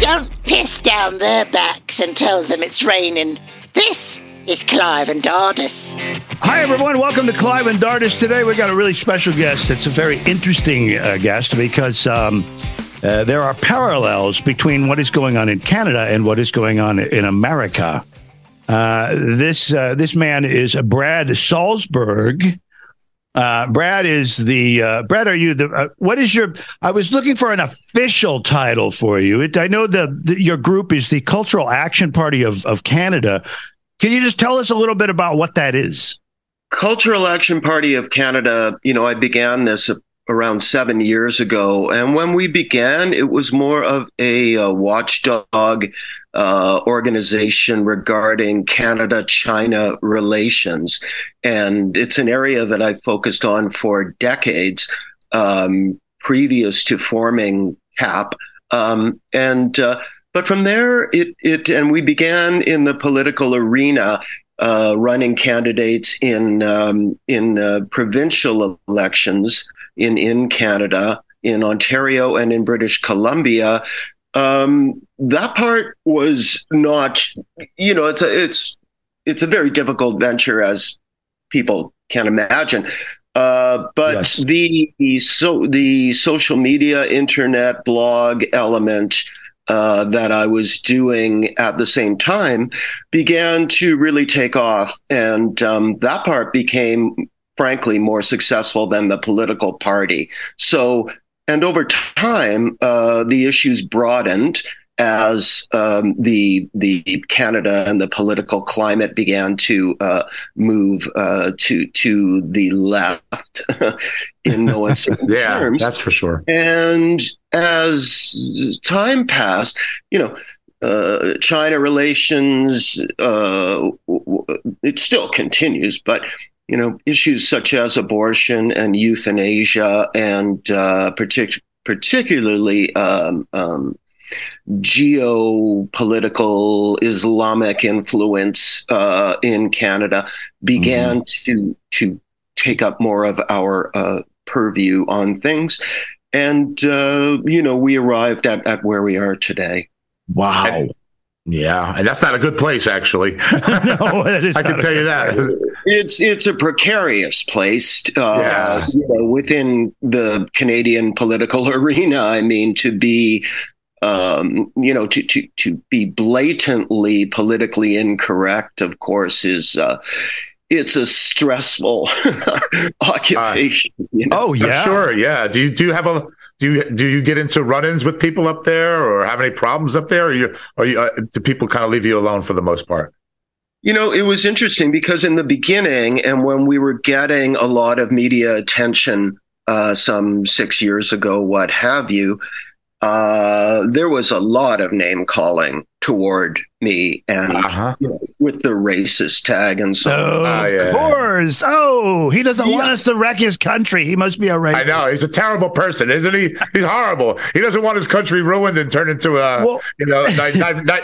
Don't piss down their backs and tell them it's raining. This is Clive and Dardis. Hi, everyone. Welcome to Clive and Dardis. Today, we've got a really special guest. It's a very interesting uh, guest because um, uh, there are parallels between what is going on in Canada and what is going on in America. Uh, this uh, this man is Brad Salzberg. Uh, Brad is the uh, Brad. Are you the? Uh, what is your? I was looking for an official title for you. It, I know the, the, your group is the Cultural Action Party of of Canada. Can you just tell us a little bit about what that is? Cultural Action Party of Canada. You know, I began this around seven years ago. And when we began, it was more of a, a watchdog uh, organization regarding Canada China relations. And it's an area that I focused on for decades um, previous to forming CAP. Um, and uh, but from there, it it and we began in the political arena uh, running candidates in um, in uh, provincial elections in in Canada, in Ontario, and in British Columbia. Um, that part was not, you know, it's a it's it's a very difficult venture as people can imagine. Uh, but yes. the, the so the social media, internet, blog element uh, that I was doing at the same time began to really take off, and um, that part became frankly, more successful than the political party. So, and over time, uh, the issues broadened as um, the the Canada and the political climate began to uh, move uh, to to the left in no uncertain yeah, terms. that's for sure. And as time passed, you know. Uh, China relations, uh, it still continues, but you know, issues such as abortion and euthanasia and uh, partic- particularly um, um, geopolitical Islamic influence uh, in Canada began mm. to to take up more of our uh, purview on things, and uh, you know we arrived at, at where we are today. Wow. And, yeah, and that's not a good place, actually. no, I can tell you that. It's it's a precarious place. Uh, yeah. you know, within the Canadian political arena. I mean, to be um, you know, to, to, to be blatantly politically incorrect, of course, is, uh, it's a stressful occupation. Uh, you know? Oh yeah, sure, yeah. Do you do you have a do you do you get into run-ins with people up there, or have any problems up there, or you or you, uh, do people kind of leave you alone for the most part? You know, it was interesting because in the beginning, and when we were getting a lot of media attention, uh, some six years ago, what have you, uh, there was a lot of name calling toward me and uh-huh. you know, with the racist tag and so oh, on. Of yeah. course. Oh, he doesn't yeah. want us to wreck his country. He must be a racist. I know. He's a terrible person, isn't he? He's horrible. He doesn't want his country ruined and turned into a, well, you know,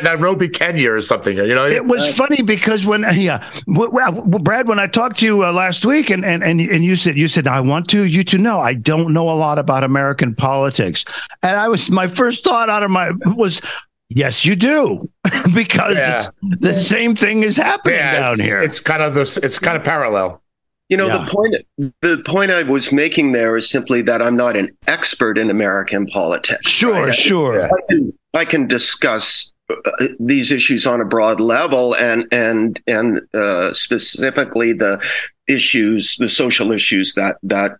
Nairobi, Kenya or something. You know, it was uh, funny because when, yeah, well, Brad, when I talked to you uh, last week and, and, and, and you said, you said, I want to, you to know, I don't know a lot about American politics. And I was, my first thought out of my was, Yes, you do, because yeah. the same thing is happening yeah, down here. It's kind of this. It's kind of parallel. You know, yeah. the point the point I was making there is simply that I'm not an expert in American politics. Sure, right? sure. I can, I can discuss uh, these issues on a broad level, and and and uh, specifically the issues, the social issues that that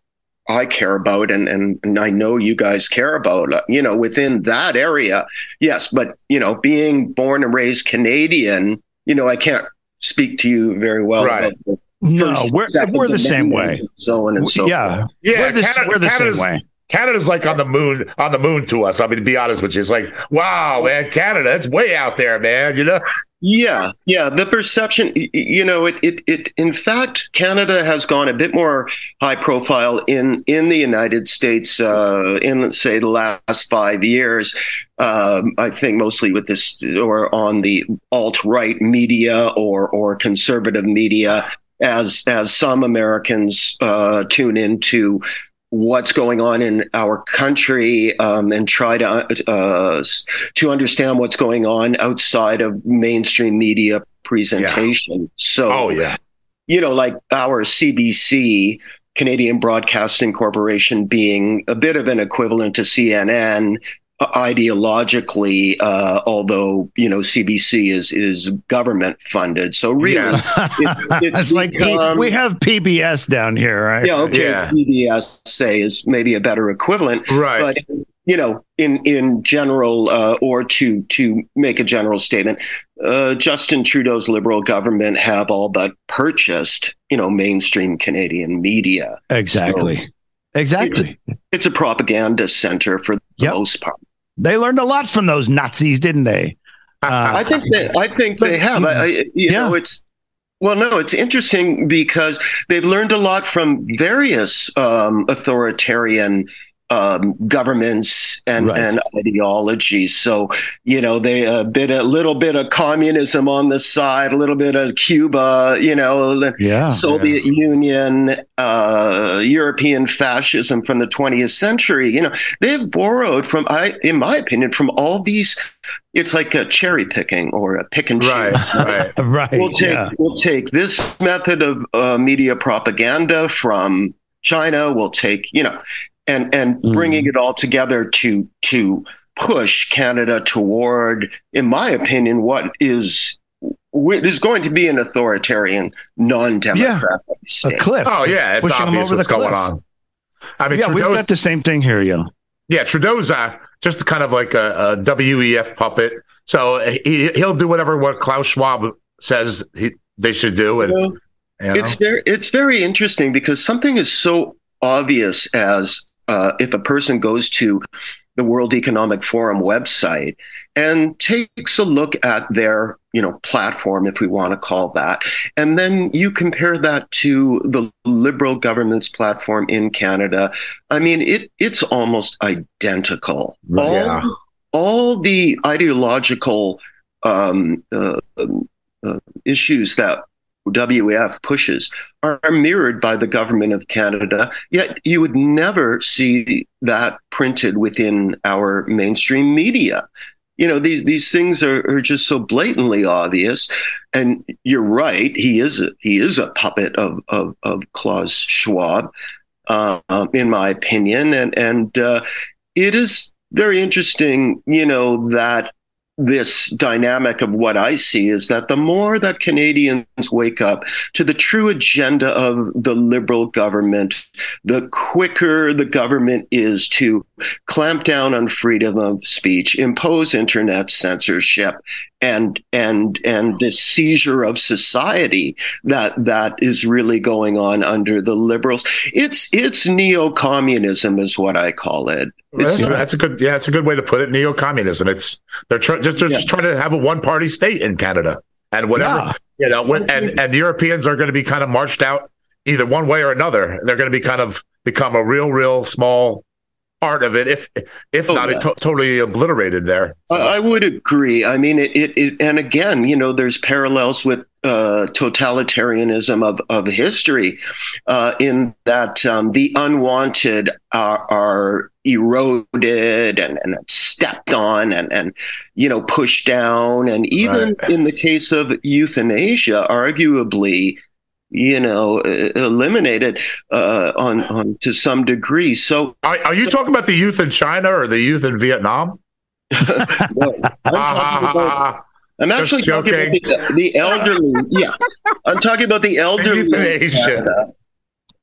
I care about and, and, and I know you guys care about, uh, you know, within that area. Yes. But, you know, being born and raised Canadian, you know, I can't speak to you very well right. about no, we're we're the same way. So on and so yeah, forth. yeah. We're the, Canada, we're the same way. Canada's like on the moon, on the moon to us. I mean, to be honest with you, it's like, wow, man, Canada, it's way out there, man. You know. Yeah, yeah. The perception, you know, it, it, it. In fact, Canada has gone a bit more high profile in in the United States uh, in, say, the last five years. Um, I think mostly with this, or on the alt right media or or conservative media, as as some Americans uh, tune into what's going on in our country um, and try to uh, to understand what's going on outside of mainstream media presentation. Yeah. So, oh yeah, you know, like our CBC, Canadian Broadcasting Corporation, being a bit of an equivalent to CNN ideologically, uh, although you know CBC is is government funded, so really, yes. it, it's, it's like P- we have PBS down here, right? Yeah, okay. Yeah. PBS say is maybe a better equivalent, right? But you know, in in general, uh, or to to make a general statement, uh, Justin Trudeau's Liberal government have all but purchased you know mainstream Canadian media. Exactly. So, Exactly. It's a propaganda center for the yep. most part. They learned a lot from those Nazis, didn't they? Uh, I think they, I think but, they have. I, you yeah. know, it's well, no, it's interesting because they've learned a lot from various um, authoritarian um, governments and, right. and ideologies. So, you know, they a bit a little bit of communism on the side, a little bit of Cuba, you know, yeah, Soviet yeah. Union, uh, European fascism from the 20th century. You know, they've borrowed from, I, in my opinion, from all these. It's like a cherry picking or a pick and choose. Right, right, right. We'll take yeah. we'll take this method of uh, media propaganda from China. We'll take, you know, and and mm. bringing it all together to to push Canada toward, in my opinion, what is is going to be an authoritarian, non-democratic yeah, state. a cliff. Oh yeah, it's Pushing obvious what's going on. I mean, yeah, Trudeau's, we've got the same thing here, yeah. Yeah, Trudeau's uh, just kind of like a, a WEF puppet. So he he'll do whatever what Klaus Schwab says he, they should do, and you know, you know. it's very it's very interesting because something is so obvious as uh, if a person goes to the World Economic Forum website and takes a look at their you know platform if we want to call that and then you compare that to the liberal government's platform in Canada i mean it it's almost identical right. all, yeah. all the ideological um, uh, uh, issues that WEF pushes are mirrored by the government of Canada, yet you would never see that printed within our mainstream media. You know, these, these things are, are just so blatantly obvious. And you're right, he is a, he is a puppet of, of, of Klaus Schwab, uh, in my opinion. And, and uh, it is very interesting, you know, that this dynamic of what I see is that the more that Canadians wake up to the true agenda of the Liberal government, the quicker the government is to clamp down on freedom of speech, impose internet censorship, and and and the seizure of society that that is really going on under the liberals. It's it's neo-communism is what I call it. That's, that's, a good, yeah, it's a good way to put it. Neo-communism. It's they're tr- just, just yeah. trying to have a one-party state in Canada, and whatever yeah. you know, when, and and Europeans are going to be kind of marched out either one way or another. They're going to be kind of become a real, real small part of it, if if oh, not yeah. to- totally obliterated there. So. I, I would agree. I mean, it, it, it, and again, you know, there's parallels with uh, totalitarianism of, of history uh, in that um, the unwanted are, are eroded and, and, stepped on and, and you know pushed down and even right. in the case of euthanasia arguably you know eliminated uh, on on to some degree so are, are you so, talking about the youth in china or the youth in vietnam no, I'm actually talking about the, the, elderly. yeah, I'm talking about the elderly.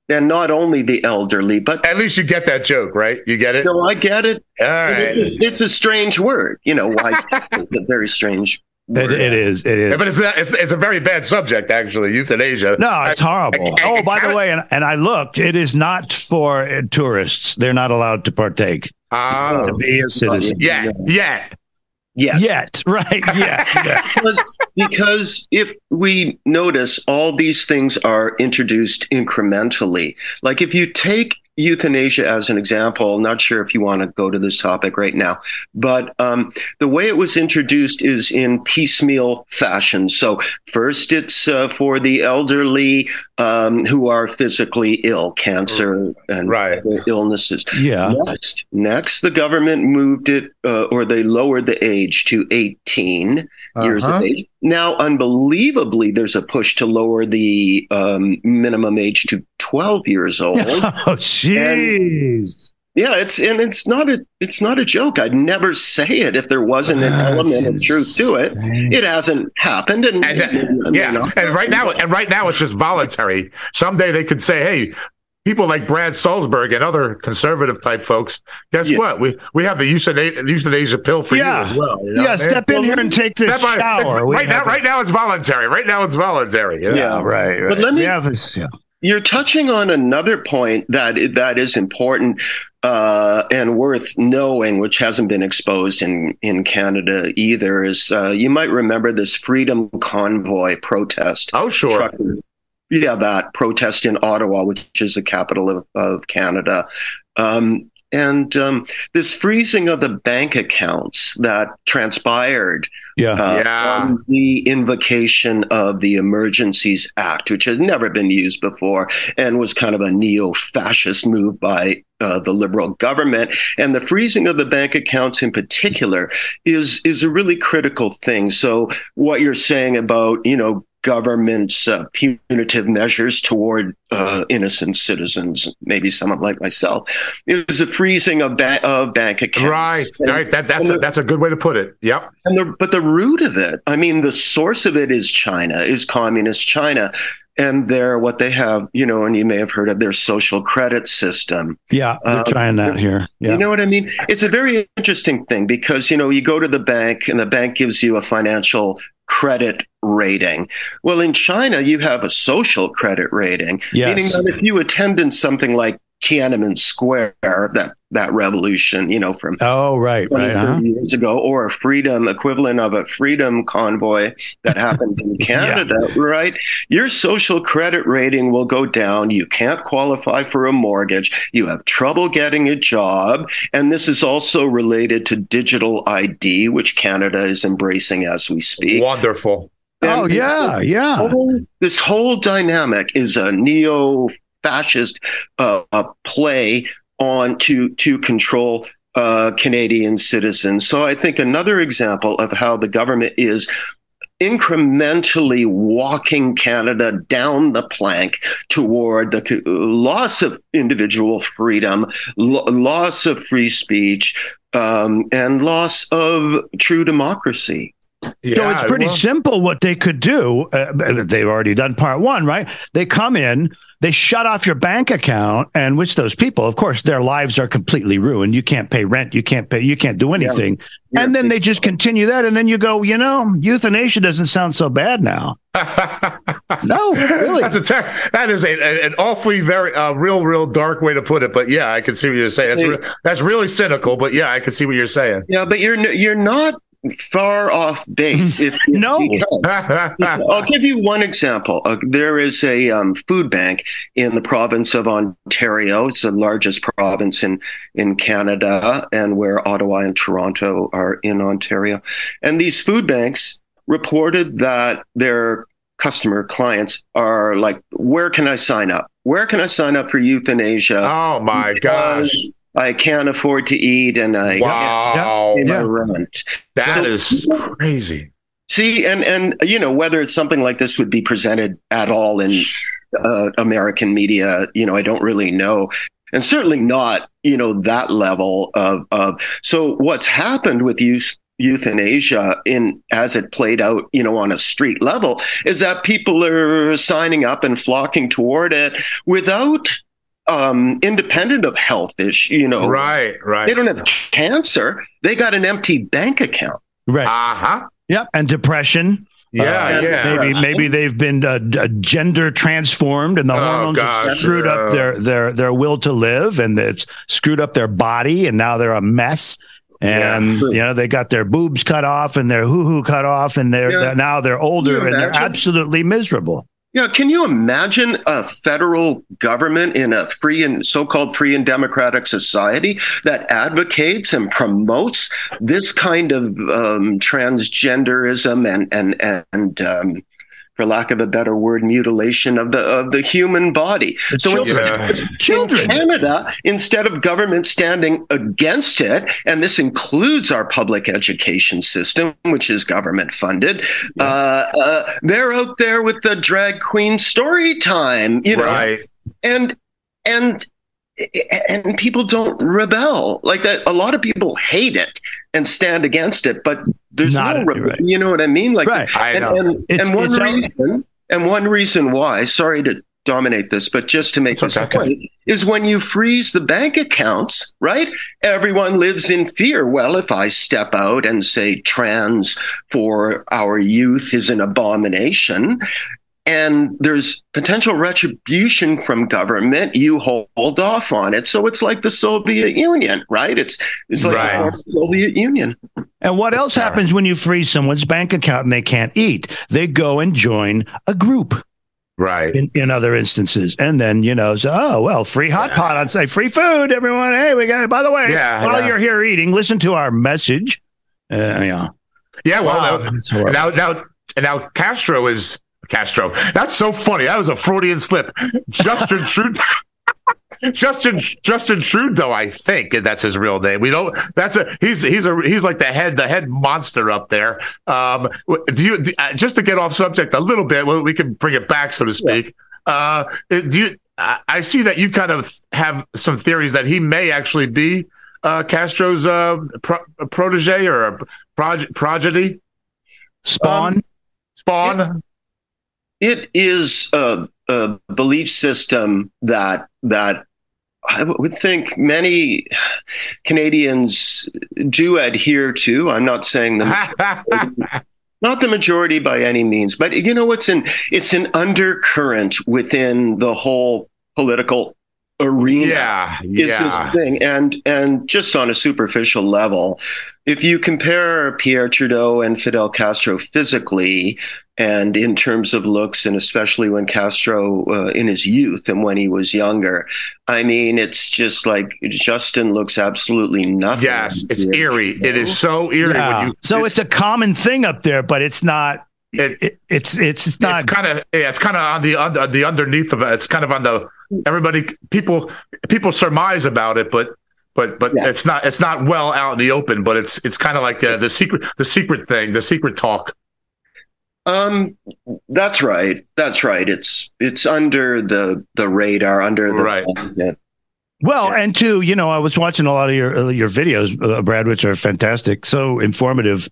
And not only the elderly, but at least you get that joke, right? You get it. No, I get it. All right. It's, it's a strange word, you know. Why? it's a very strange it, it is. It is. But it's, a, it's, it's a very bad subject, actually. Euthanasia. No, it's horrible. I, I, oh, by the way, and, and I looked. It is not for uh, tourists. They're not allowed to partake. Oh. To be a citizen. Yeah. Yeah. Yes. Yet, right? Yeah. because, because if we notice, all these things are introduced incrementally. Like if you take euthanasia as an example. Not sure if you want to go to this topic right now, but um, the way it was introduced is in piecemeal fashion. So first, it's uh, for the elderly um, who are physically ill, cancer and Right. illnesses. Yeah. Next, next, the government moved it, uh, or they lowered the age to 18 years Uh-huh. of age. Now, unbelievably, there's a push to lower the um, minimum age to 12 years old. Oh, jeez. yeah, it's and it's not a it's not a joke. I'd never say it if there wasn't an element of truth to it. It hasn't happened, and, And, you yeah, and right now, and right now, it's just voluntary. Someday they could say, "Hey, people like Brad Salzberg and other conservative type folks, guess Yeah. what? We we have the euthanasia, euthanasia pill for Yeah. you as well." you know Yeah, what I mean? step in here and take this shower. We right now, have- right now, it's voluntary. Right now, it's voluntary. You know? Yeah, right, right. But let me. Have this, yeah. You're touching on another point that that is important uh, and worth knowing, which hasn't been exposed in in Canada either. Is uh, you might remember this Freedom Convoy protest. Oh, sure. trucker- Yeah, that protest in Ottawa, which is the capital of, of Canada. Um, and um, this freezing of the bank accounts that transpired Yeah. uh, Yeah. on the invocation of the Emergencies Act, which has never been used before and was kind of a neo fascist move by uh, the liberal government. And the freezing of the bank accounts in particular is, is a really critical thing. So, what you're saying about, you know, government's uh, punitive measures toward uh, innocent citizens, maybe someone like myself, is the freezing of, ba- of bank accounts. Right, And- right. That that's and a, the- that's a good way to put it. Yep. and the, but the root of it, I mean, the source of it is China, is communist China. And they're what they have, you know, and you may have heard of their social credit system. Yeah. They're Um, trying that here. Yeah. You know what I mean? It's a very interesting thing because, you know, you go to the bank and the bank gives you a financial credit rating. Well, in China, you have a social credit rating, Yes. meaning that if you attended something like Tiananmen Square, that, that revolution, you know, from oh, right. Right. 30 Uh-huh. years ago, or a freedom equivalent of a freedom convoy that happened in Canada, right? Your social credit rating will go down. You can't qualify for a mortgage. You have trouble getting a job. And this is also related to digital ID, which Canada is embracing as we speak. Wonderful. Oh, And yeah. Yeah. whole- this whole dynamic is a neo fascist uh, play on to to control uh, Canadian citizens. So I think another example of how the government is incrementally walking Canada down the plank toward the loss of individual freedom, lo- loss of free speech, um, and loss of true democracy. Yeah, so it's pretty well, simple what they could do. Uh, they've already done part one, right? They come in, they shut off your bank account, and which those people, of course, their lives are completely ruined. You can't pay rent, you can't pay, you can't do anything, and then they just continue that, and then you go, you know, euthanasia doesn't sound so bad now. No, really. That's a ter- that is a, a- an awfully very uh, real, real dark way to put it. But yeah, I can see what you're saying. That's, re- that's really cynical. But yeah, I can see what you're saying. Yeah, but you're n- you're not far off base. If No. I'll give you one example. Uh, there is a um, food bank in the province of Ontario. It's the largest province in in Canada, and where Ottawa and Toronto are in Ontario. And these food banks reported that their customer clients are like, "Where can I sign up? Where can I sign up for euthanasia?" oh my gosh! Because I can't afford to eat, and I Wow, pay my rent. that So- is crazy. See, and and you know whether it's something like this would be presented at all in uh, American media, you know, I don't really know, and certainly not, you know, that level of of. So what's happened with youth euthanasia in as it played out, you know, on a street level, is that people are signing up and flocking toward it without. Um, independent of health issue, you know, Right, right. they don't have cancer. They got an empty bank account. Right. Uh huh. Yep. And depression. Yeah, Uh, yeah. Maybe maybe they've been uh, gender transformed, and the Oh, hormones have gosh, screwed up their their their will to live, and it's screwed up their body, and now they're a mess. And Yeah. you know they got their boobs cut off and their hoo hoo cut off, and they're, Yeah. they're now they're older and they're absolutely miserable. Yeah, can you imagine a federal government in a free and so-called free and democratic society that advocates and promotes this kind of um, transgenderism and and and um, for lack of a better word, mutilation of the of the human body. so children. In, children. in Canada, instead of government standing against it, and this includes our public education system, which is government funded, yeah. uh, uh, they're out there with the drag queen story time, you know, right. and and and people don't rebel like that. A lot of people hate it and stand against it, but there's Not no, right. you know what I mean? Like, right. I know. And, and, and one reason, and one reason why, sorry to dominate this, but just to make this okay. point, is when you freeze the bank accounts, right? Everyone lives in fear. Well, if I step out and say trans for our youth is an abomination, and there's potential retribution from government, you hold off on it. So it's like the Soviet Union, right? It's it's like right. the Soviet Union. And what else happens when you freeze someone's bank account and they can't eat? They go and join a group. Right. In, in other instances. And then, you know, so, oh, well, free hot yeah. pot on say free food, everyone. Hey, we got it. By the way, yeah, while yeah. you're here eating, listen to our message. Uh, yeah. Yeah. Well, wow. now, now, now, now Castro is Castro. That's so funny. That was a Freudian slip. Justin Trudeau. Justin Justin Trudeau, I think and that's his real name. We don't. That's a he's he's a he's like the head the head monster up there. Um, do you uh, just to get off subject a little bit? Well, we can bring it back, so to speak. Uh, do you? I see that you kind of have some theories that he may actually be uh, Castro's uh, pro- protege or a prog- progeny. Spawn. Um, Spawn it is a, a belief system that that I would think many Canadians do adhere to. I'm not saying the not the majority by any means, but you know it's an it's an undercurrent within the whole political arena. Yeah, is yeah. this thing, and and just on a superficial level, if you compare Pierre Trudeau and Fidel Castro physically, and in terms of looks, and especially when Castro uh, in his youth and when he was younger. I mean, it's just like Justin looks absolutely nothing. Yes, it's eerie. You know? It is so eerie. Yeah. You, so it's, it's, a common thing up there, but it's not. It, it, it's it's not kind of yeah, it's kind of on the under, the underneath of it. It's kind of on the everybody people people surmise about it, but but but yeah. it's not it's not well out in the open. But it's it's kind of like the, the secret the secret thing, the secret talk. Um, that's right. That's right. It's it's under the the radar, under the right. Well, yeah. and two, you know, I was watching a lot of your your videos, uh, Brad, which are fantastic, so informative,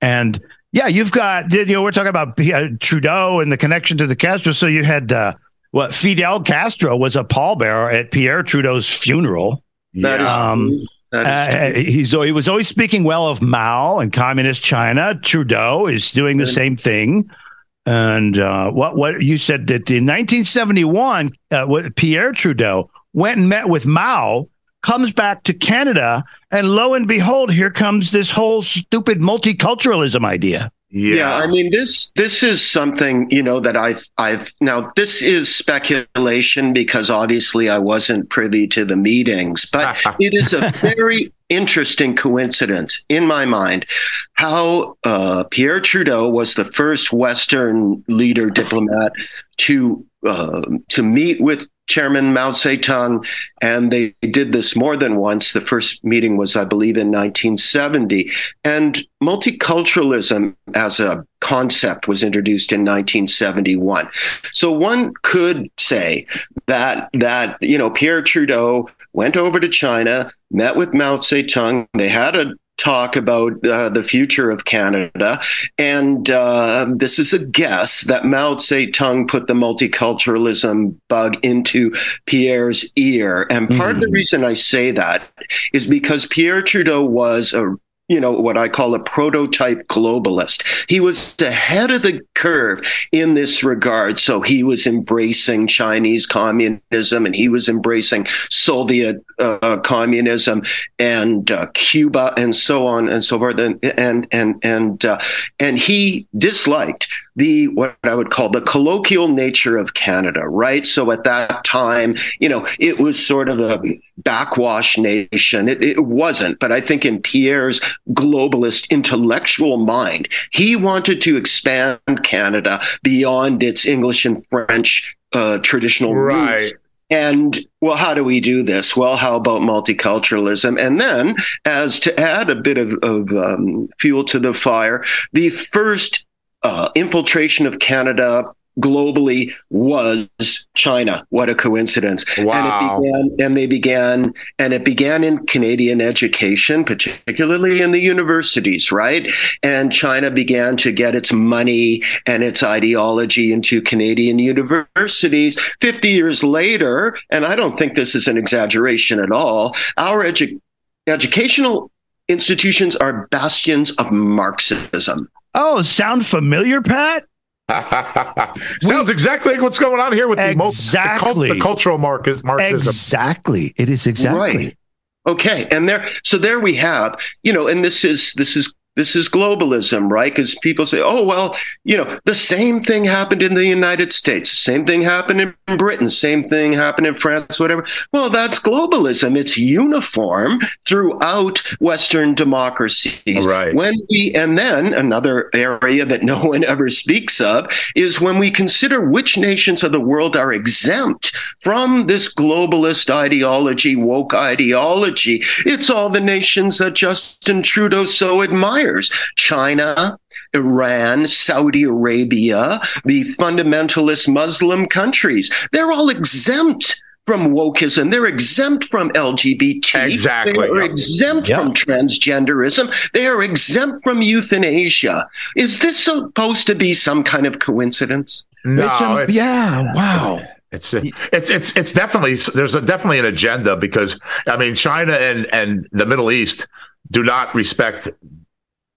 and yeah, you've got you know we're talking about uh, Trudeau and the connection to the Castro. So you had uh, what Fidel Castro was a pallbearer at Pierre Trudeau's funeral. Yeah. Um, uh, he's he was always speaking well of Mao and communist China. Trudeau is doing the same thing. And uh, what what you said that in 1971, uh, Pierre Trudeau went and met with Mao, comes back to Canada, and lo and behold, here comes this whole stupid multiculturalism idea. Yeah. yeah. I mean this this is something, you know, that I've I've now this is speculation because obviously I wasn't privy to the meetings, but it is a very interesting coincidence in my mind how uh, Pierre Trudeau was the first Western leader diplomat to uh, to meet with Chairman Mao Zedong, and they did this more than once. The first meeting was, I believe, in 1970. And multiculturalism as a concept was introduced in 1971. So one could say that that you know Pierre Trudeau went over to China, met with Mao Zedong. They had a talk about uh, the future of Canada. And uh, this is a guess that Mao Zedong put the multiculturalism bug into Pierre's ear. And part mm. of the mm-hmm. reason I say that is because Pierre Trudeau was a you know, what I call a prototype globalist. He was ahead of the curve in this regard. So he was embracing Chinese communism and he was embracing Soviet uh, communism and uh, Cuba and so on and so forth. And, and, and, and, uh, and he disliked the what I would call the colloquial nature of Canada, right? So at that time, you know, it was sort of a backwash nation. It, it wasn't, but I think in Pierre's globalist intellectual mind, he wanted to expand Canada beyond its English and French uh, traditional Right. roots. And well, how do we do this? Well, how about multiculturalism? And then, as to add a bit of, of um, fuel to the fire, the first uh, infiltration of Canada globally was China. What a coincidence! Wow. And it began, and they began, and it began in Canadian education, particularly in the universities, right? And China began to get its money and its ideology into Canadian universities. Fifty years later, and I don't think this is an exaggeration at all, our edu- educational institutions are bastions of Marxism. Oh, sound familiar, Pat? Sounds exactly like what's going on here with the, most, the, cult- Exactly. the cultural Marcus, Marxism. Exactly. It is exactly. Right. Okay, and there, so there we have, you know, and this is this is this is globalism, right? Because people say, oh well, you know, the same thing happened in the United States, same thing happened in Britain, same thing happened in France, whatever. Well, that's globalism. It's uniform throughout Western democracies. Right. When we, and then another area that no one ever speaks of is when we consider which nations of the world are exempt from this globalist ideology, woke ideology. It's all the nations that Justin Trudeau so admires China, Iran, Saudi Arabia, the fundamentalist Muslim countries. They're all exempt from wokeism. They're exempt from LGBT. Exactly. They're exempt Yeah. from transgenderism. They are exempt from euthanasia. Is this supposed to be some kind of coincidence? no, It's a- it's, yeah. Wow. It's it's it's it's definitely there's a, definitely an agenda because I mean China and and the Middle East do not respect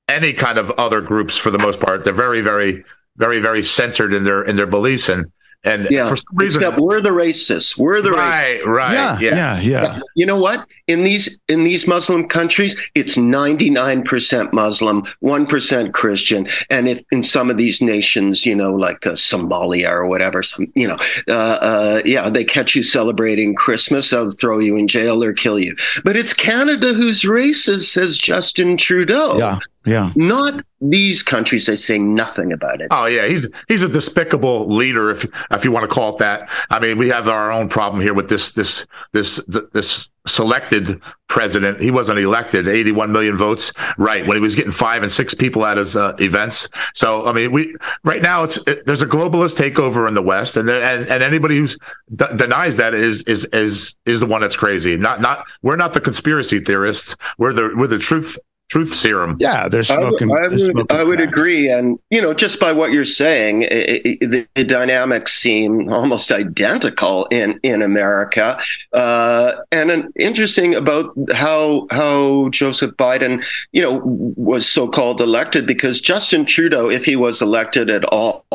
any kind of other groups for the most part. They're very very very very centered in their in their beliefs and and Yeah. for some reason Except we're the racists. We're the racists. right right yeah, yeah, yeah. Yeah. You know what? In these in these Muslim countries, it's 99% Muslim, 1% Christian, and if in some of these nations, you know, like uh, Somalia or whatever, some you know, uh, uh, yeah, they catch you celebrating Christmas, they'll throw you in jail or kill you. But it's Canada who's racist, says Justin Trudeau. Yeah. Yeah. Not these countries. They say nothing about it. Oh yeah, he's he's a despicable leader, if if you want to call it that. I mean, we have our own problem here with this this this this selected president. He wasn't elected. Eighty one million votes, right? When he was getting five and six people at his uh, events. So I mean, we right now it's it, there's a globalist takeover in the West, and there, and and anybody who d- denies that is is is is the one that's crazy. Not not we're not the conspiracy theorists. We're the we're the truth truth serum. Yeah. They're I would, smoking. I would, smoking I would agree. And, you know, just by what you're saying, i i the, the dynamics seem almost identical in, in America. Uh, and an interesting about how, how Joseph Biden, you know, was so-called elected because Justin Trudeau, if he was elected at all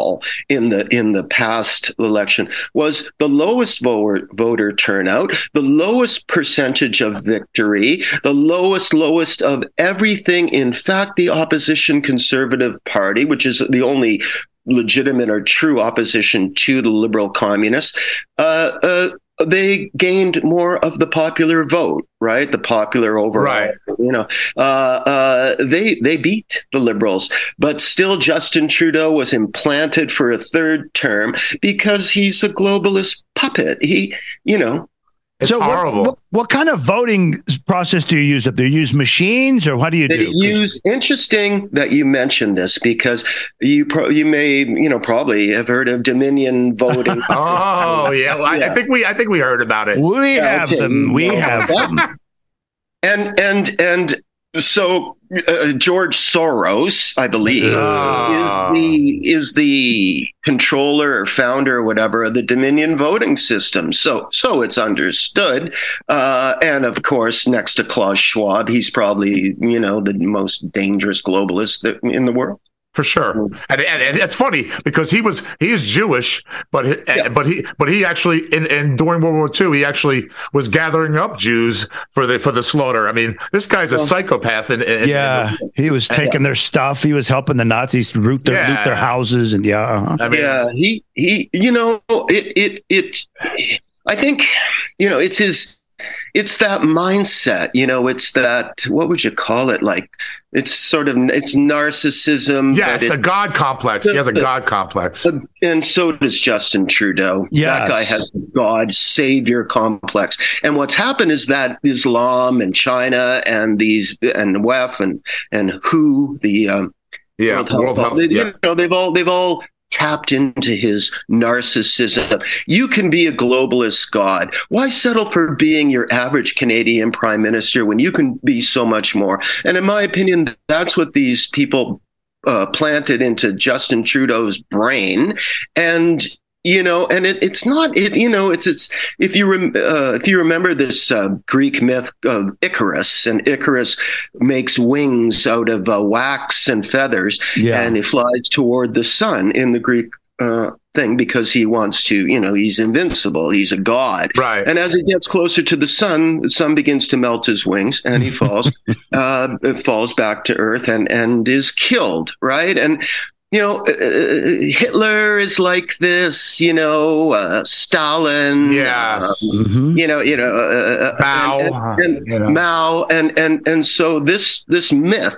in the, in the past election was the lowest voter, voter turnout, the lowest percentage of victory, the lowest, lowest of everything. In fact, the opposition Conservative Party, which is the only legitimate or true opposition to the liberal communists, uh, uh, they gained more of the popular vote, right? The popular overall, Right. you know, uh, uh, they they beat the liberals, but still Justin Trudeau was implanted for a third term because he's a globalist puppet. He, you know, It's so what- horrible. What, what, kind of voting process do you use? Do you use machines or what do you They do? 'Cause- use interesting that you mentioned this because you pro- you may you know probably have heard of Dominion voting. Oh yeah, well, I, I think we I think we heard about it. we Yeah, have okay, them. We have them. and and and so uh, George Soros, I believe, Ah. is the is the controller or founder or whatever of the Dominion voting system. So so it's understood, uh, and of course, next to Klaus Schwab, he's probably you know the most dangerous globalist in the world. For sure. Mm. And, and, and it's funny because he was he is Jewish, but he, Yeah. but he but he actually in, in during World War II he actually was gathering up Jews for the for the slaughter. I mean, this guy's a psychopath. And, and Yeah, he was taking their stuff. He was helping the Nazis root their loot their houses, and yeah, uh-huh. I mean, yeah, he he. You know, it it it. I think you know it's his. It's that mindset. You know, it's that. What would you call it? Like, it's sort of it's narcissism. yes, but a god complex. He has a god complex. it- and so does Justin Trudeau. Yes. That guy has a God savior complex. And what's happened is that Islam and China and these and WEF and and WHO, the um, Yeah, World Health, World Health. they, Yeah. you know, they've all they've all tapped into his narcissism. You can be a globalist god. Why settle for being your average Canadian prime minister when you can be so much more? And in my opinion, that's what these people uh, planted into Justin Trudeau's brain. And you know, and it, it's not, it, you know, it's, it's, if you, rem, uh, if you remember this uh, Greek myth of Icarus, and Icarus makes wings out of uh, wax and feathers, yeah. and he flies toward the sun in the Greek uh, thing because he wants to, you know, he's invincible, he's a god. Right. And as he gets closer to the sun, the sun begins to melt his wings, and he falls, uh, falls back to earth, and and is killed. Right, and you know, uh, Hitler is like this. You know, uh, Stalin. Yes. uh, Mhm. you know, you know, uh, Mao, and, and, you know. Mao, and and and so this this myth.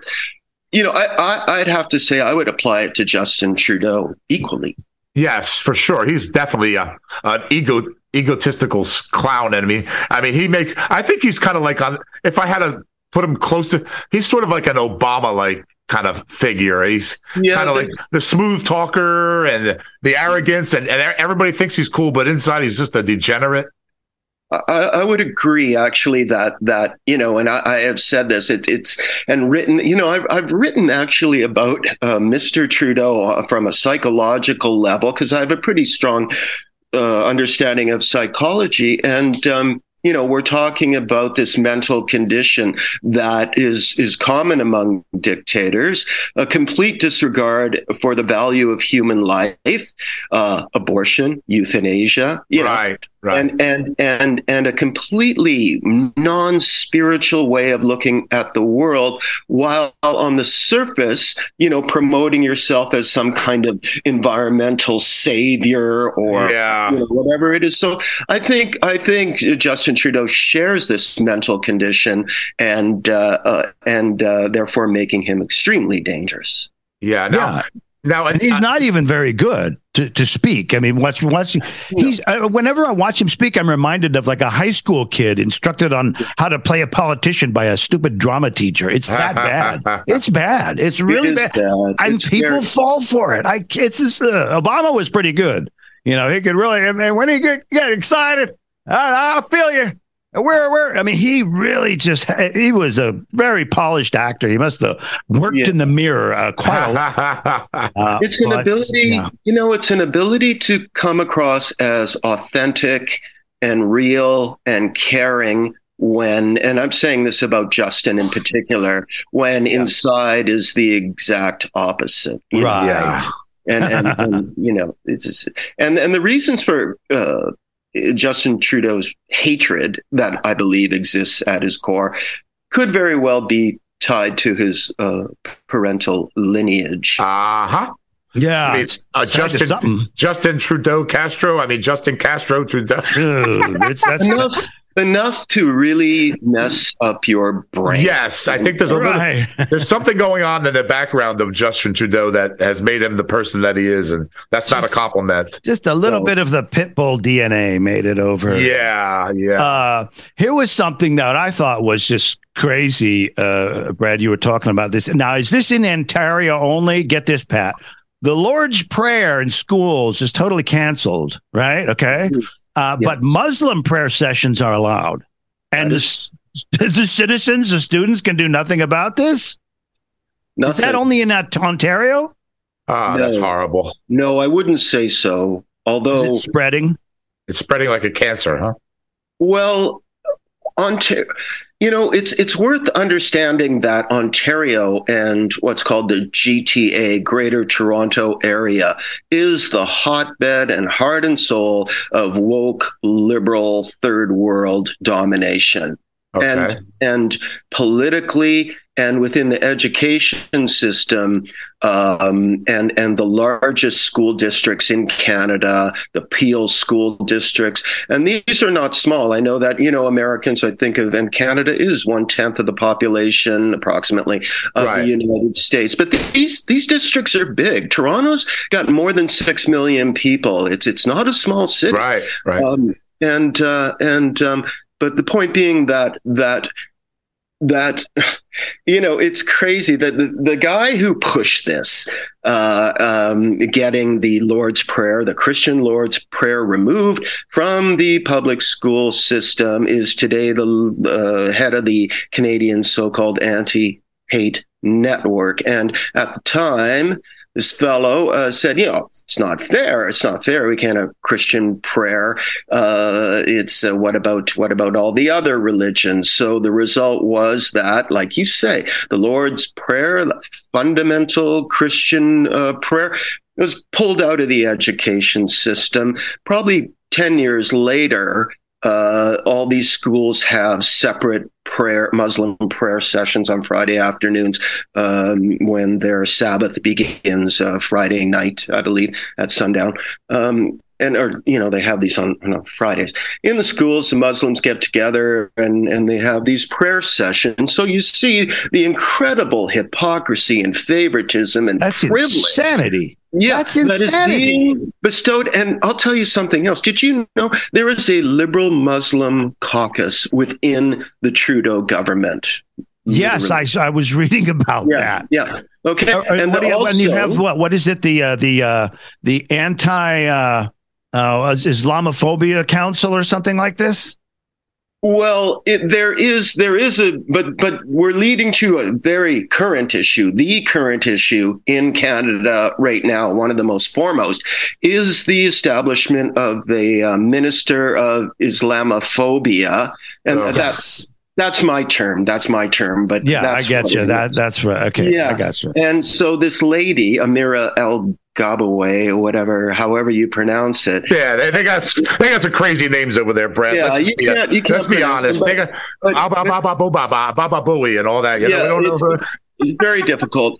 You know, I, I I'd have to say I would apply it to Justin Trudeau equally. Yes, for sure. He's definitely a, an ego egotistical clown. And I mean, I mean, he makes. I think he's kind of like on. If I had to put him close to, he's sort of like an Obama like kind of figure. He's Yeah, kind of like the smooth talker and the arrogance, and, and everybody thinks he's cool, but inside he's just a degenerate. I, I would agree, actually, that that you know, and I, I have said this. It, it's and written. You know, I've I've written actually about uh, Mr. Trudeau uh, from a psychological level because I have a pretty strong uh, understanding of psychology, and um, you know, we're talking about this mental condition that is is common among dictators: a complete disregard for the value of human life, uh, abortion, euthanasia. You know, right, right. and and and and a completely non-spiritual way of looking at the world while on the surface you know promoting yourself as some kind of environmental savior or yeah. you know, whatever it is so i think i think justin trudeau shares this mental condition and uh, uh, and uh, therefore making him extremely dangerous Yeah. Now, Yeah. now, and he's not even very good to, to speak. I mean, watch, watching, he's uh, whenever I watch him speak, I'm reminded of like a high school kid instructed on how to play a politician by a stupid drama teacher. It's that bad. It's bad. It's really It is bad. bad. And It's people very- fall for it. I it's just, uh, Obama was pretty good. You know, he could really. I mean, when he get, get excited, I, I feel you. Where, where? I mean, he really just. He was a very polished actor. He must have worked Yeah. in the mirror uh, quite a lot. Uh, it's an but, ability yeah. you know it's an ability to come across as authentic and real and caring when and i'm saying this about justin in particular when inside is the exact opposite? Right. Yeah. and, and, and you know it's just, and and the reasons for uh, Justin Trudeau's hatred that I believe exists at his core could very well be tied to his uh, parental lineage. Uh huh. Yeah, I mean, it's uh, Justin. Justin Trudeau Castro. I mean Justin Castro Trudeau. Dude, it's that's enough, enough to really mess up your brain. Yes, I think there's a little, there's something going on in the background of Justin Trudeau that has made him the person that he is, and that's not a compliment. Just a little No. bit of the pit bull DNA made it over. Yeah, yeah. Uh, here was something that I thought was just crazy. Uh, Brad, you were talking about this. Now, is this in Ontario only? Get this, Pat. The Lord's Prayer in schools is totally canceled, right? Okay. Uh, Yeah. But Muslim prayer sessions are allowed. And the, the citizens, the students can do nothing about this? Is that only in uh, Ontario? Ah, that's horrible. no, I wouldn't say so. Is Although, it spreading? It's spreading like a cancer, huh? well, Ontario, you know, it's it's worth understanding that Ontario and what's called the GTA, Greater Toronto Area, is the hotbed and heart and soul of woke liberal third world domination. Okay. And and politically and within the education system um, and and the largest school districts in Canada, the Peel school districts, and these are not small. I know that you know Americans. I think of and Canada is one tenth of the population, approximately, of right. the United States. But these these districts are big. Toronto's got more than six million people. It's it's not a small city, right? Right. Um, and uh, and um, but the point being that that that you know it's crazy that the, the guy who pushed this uh, um, getting the lord's prayer the christian lord's prayer removed from the public school system is today the uh, head of the canadian so-called anti-hate network. And at the time this fellow uh, said, you know, it's not fair. It's not fair. We can't have Christian prayer. Uh, it's uh, what about what about all the other religions? So the result was that, like you say, the Lord's prayer, the fundamental Christian uh, prayer, was pulled out of the education system. Probably ten years later, uh, all these schools have separate prayer Muslim prayer sessions on Friday afternoons um, when their Sabbath begins uh, Friday night, I believe, at sundown. Um, and or you know they have these on, on, Fridays in the schools. The Muslims get together and and they have these prayer sessions. So you see the incredible hypocrisy and favoritism and that's privilege. insanity. Yeah, that's insanity. That bestowed, and I'll tell you something else. Did you know there is a liberal Muslim caucus within the Trudeau government? Yes, I, I was reading about yeah, that. Yeah. Okay. Uh, and what do you, also, you have what? What is it? The uh, the uh, the anti uh, uh, Islamophobia Council or something like this? Well, it, there is there is a but but we're leading to a very current issue. The current issue in Canada right now, one of the most foremost, is the establishment of a uh, minister of Islamophobia, and oh, that's. Yes. That's my term. That's my term. But yeah, I get you. That that's right. Okay, yeah, I got you. And so this lady, Amira El Gabaway or whatever, however you pronounce it. Yeah, they, they got they got some crazy names over there, Brad. Yeah, let's, you can't, you can't let's be honest. Them, they got Baba Booey and all that. You yeah, know, we don't know. It's very difficult.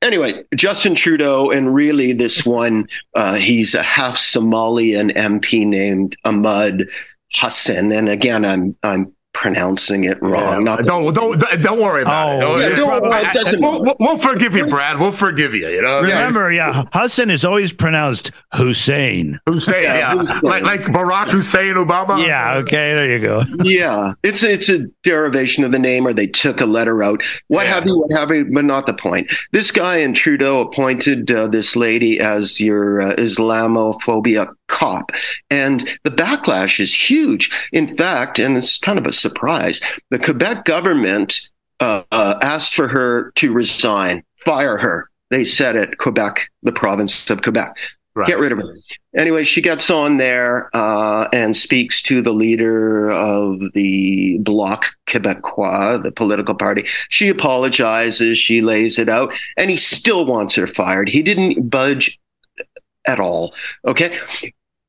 Anyway, Justin Trudeau, and really this one, uh, he's a half Somalian MP named Ahmad Hassan. And again, I'm I'm pronouncing it wrong. Yeah. Don't, don't don't worry about oh, it. Yeah, don't, we'll, we'll, forgive you, Brad. We'll forgive you. You know. Remember, yeah, Hudson is always pronounced Hussein. Hussein, yeah, Hussein. like like Barack Hussein Obama. Yeah. Okay. There you go. yeah, it's it's a derivation of the name, or they took a letter out. What yeah. have you? What have you? But not the point. This guy in Trudeau appointed uh, this lady as your uh, Islamophobia cop. And the backlash is huge. In fact, and it's kind of a surprise, the Quebec government uh, uh, asked for her to resign, fire her. They said it, Quebec, the province of Quebec. Right. Get rid of her. Anyway, she gets on there uh, and speaks to the leader of the Bloc Québécois, the political party. She apologizes, she lays it out, and he still wants her fired. He didn't budge at all. Okay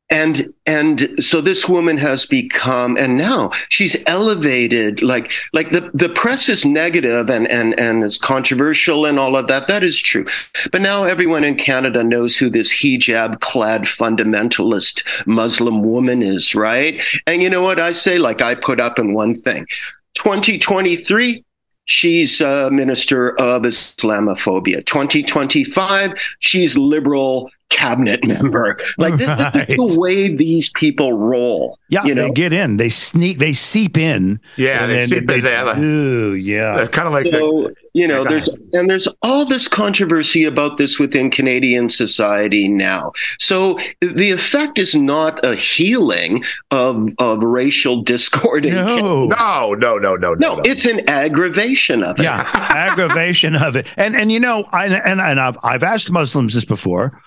and and so this woman has become and now she's elevated like like the the press is negative and and and it's controversial and all of that. That is true. But now everyone in canada knows who this hijab clad fundamentalist muslim woman is right? And you know what i say? Like i put up in one thing. 2023 she's a minister of Islamophobia. 2025, she's liberal cabinet member. Like this, right. this, is the way these people roll. Yeah, you know? they get in, they sneak, they seep in. Yeah, they seep they, in there. Ooh, yeah. It's kind of like so, the, you know, there's and there's all this controversy about this within Canadian society now. So the effect is not a healing of of racial discord. No, no, no, no, no, no. It's an aggravation of it. Yeah, aggravation of it. And and you know, I and and I've I've asked Muslims this before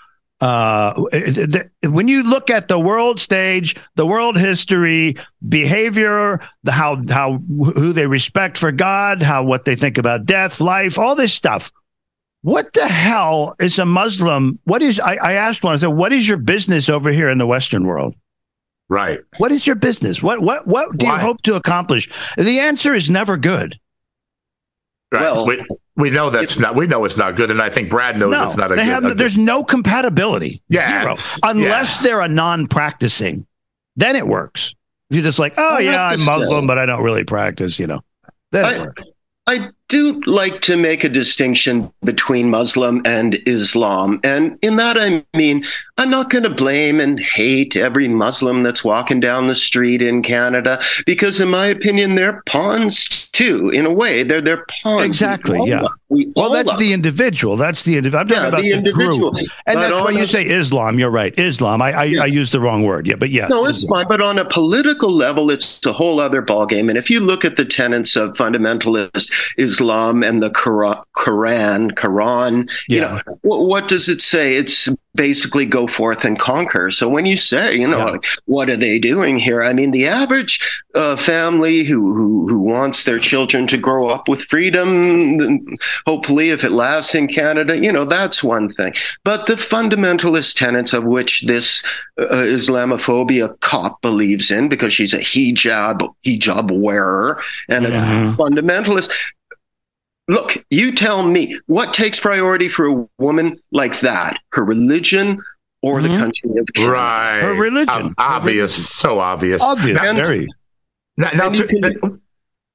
Uh, when you look at the world stage, the world history, behavior, the how how who they respect for God, how what they think about death, life, all this stuff. What the hell is a Muslim? What is I, I asked one. I said, "What is your business over here in the Western world?" Right. What is your business? What what what do Why? you hope to accomplish? The answer is never good. Right. Well, we, we know that's not. We know it's not good, and I think Brad knows no, it's not a they good. Have, a there's no compatibility. Yeah, Zero. Unless yeah. they're a non-practicing, then it works. If you're just like, oh yeah, I'm Muslim, but I don't really practice. You know, then I, it works. I do like to make a distinction between Muslim and Islam. And in that, I mean, I'm not going to blame and hate every Muslim that's walking down the street in Canada because, in my opinion, they're pawns too. In a way, they're they're pawns. Exactly. Yeah. well, that's the individual. That's the individual. I'm talking yeah, about the, the group. And that's why you say Islam. You're right. Islam. I I, yeah. I used the wrong word. Yeah, but yeah. No, it's Islam. fine. But on a political level, it's a whole other ballgame. And if you look at the tenets of fundamentalist Islam and the Quran, Quran, yeah. you know, what, what does it say? It's basically go forth and conquer. So when you say, you know, yeah. like, what are they doing here? I mean, the average uh, family who, who, who wants their children to grow up with freedom, hopefully, if it lasts in Canada, you know, that's one thing. But the fundamentalist tenets of which this uh, Islamophobia cop believes in, because she's a hijab hijab wearer and yeah. a fundamentalist, Look, you tell me what takes priority for a woman like that? Her religion or mm-hmm. the country of Canada? Right. Her religion. Um, obvious. religion. So obvious. Obvious. Now, very. Now, now to, can, go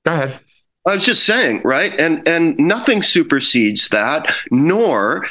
ahead. I was just saying, right? And and nothing supersedes that, nor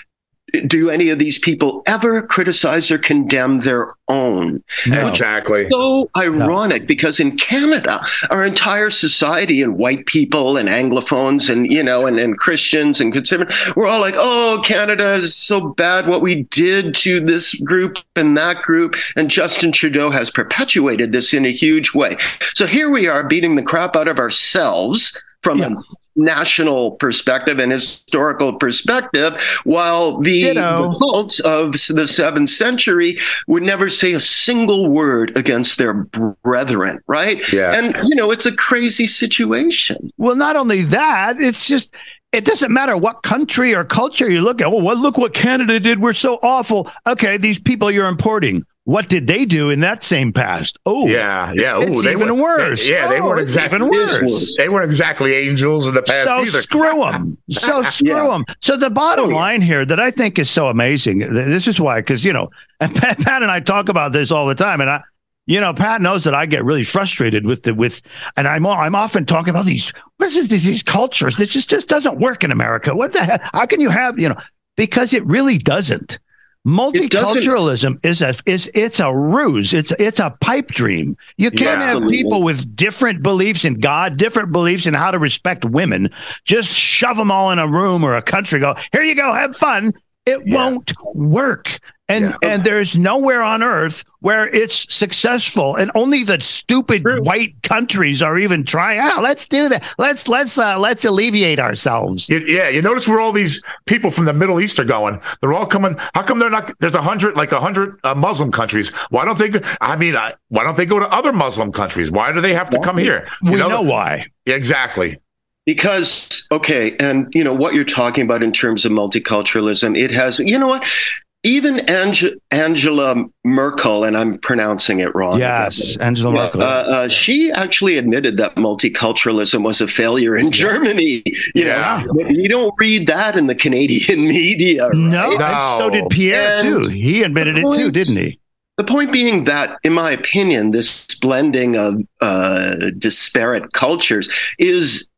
do any of these people ever criticize or condemn their own? No. Exactly. So ironic no. because in Canada, our entire society and white people and Anglophones and, you know, and, and Christians and conservatives, we're all like, oh, Canada is so bad what we did to this group and that group. And Justin Trudeau has perpetuated this in a huge way. So here we are beating the crap out of ourselves from yeah. a national perspective and historical perspective, while the adults of the seventh century would never say a single word against their brethren, right? Yeah. And, you know, it's a crazy situation. Well, not only that, it's just, it doesn't matter what country or culture you look at. Well, look what Canada did. We're so awful. Okay, these people you're importing. What did they do in that same past? Oh, yeah, yeah. Ooh, it's they even were, worse. They, yeah, oh, they weren't oh, exactly worse. They weren't exactly angels in the past either. so either. screw them. So screw yeah. them. So the bottom oh, line here that I think is so amazing. This is why, because you know, and Pat, Pat and I talk about this all the time, and I, you know, Pat knows that I get really frustrated with the with, and I'm I'm often talking about these what is this, these cultures. This just just doesn't work in America. What the hell? How can you have you know? Because it really doesn't. Multiculturalism is a is it's a ruse. It's it's a pipe dream. You can't yeah, have people with different beliefs in God, different beliefs in how to respect women. Just shove them all in a room or a country. Go here, you go, have fun. It yeah. won't work. And yeah. and there's nowhere on earth where it's successful, and only the stupid True. white countries are even trying. Oh, let's do that. Let's let's uh, let's alleviate ourselves. Yeah, you notice where all these people from the Middle East are going. They're all coming. How come they're not? There's a hundred, like a hundred uh, Muslim countries. Why don't they? Go, I mean, uh, why don't they go to other Muslim countries? Why do they have to come here? You we know, know why. Exactly because okay and you know what you're talking about in terms of multiculturalism it has you know what even Ange- Angela Merkel, and I'm pronouncing it wrong. Yes, Angela Merkel. Uh, uh, she actually admitted that multiculturalism was a failure in Germany. You yeah. know, you don't read that in the Canadian media. Right? No, no. so did Pierre and too. He admitted point, it too, didn't he? The point being that, in my opinion, this blending of uh, disparate cultures is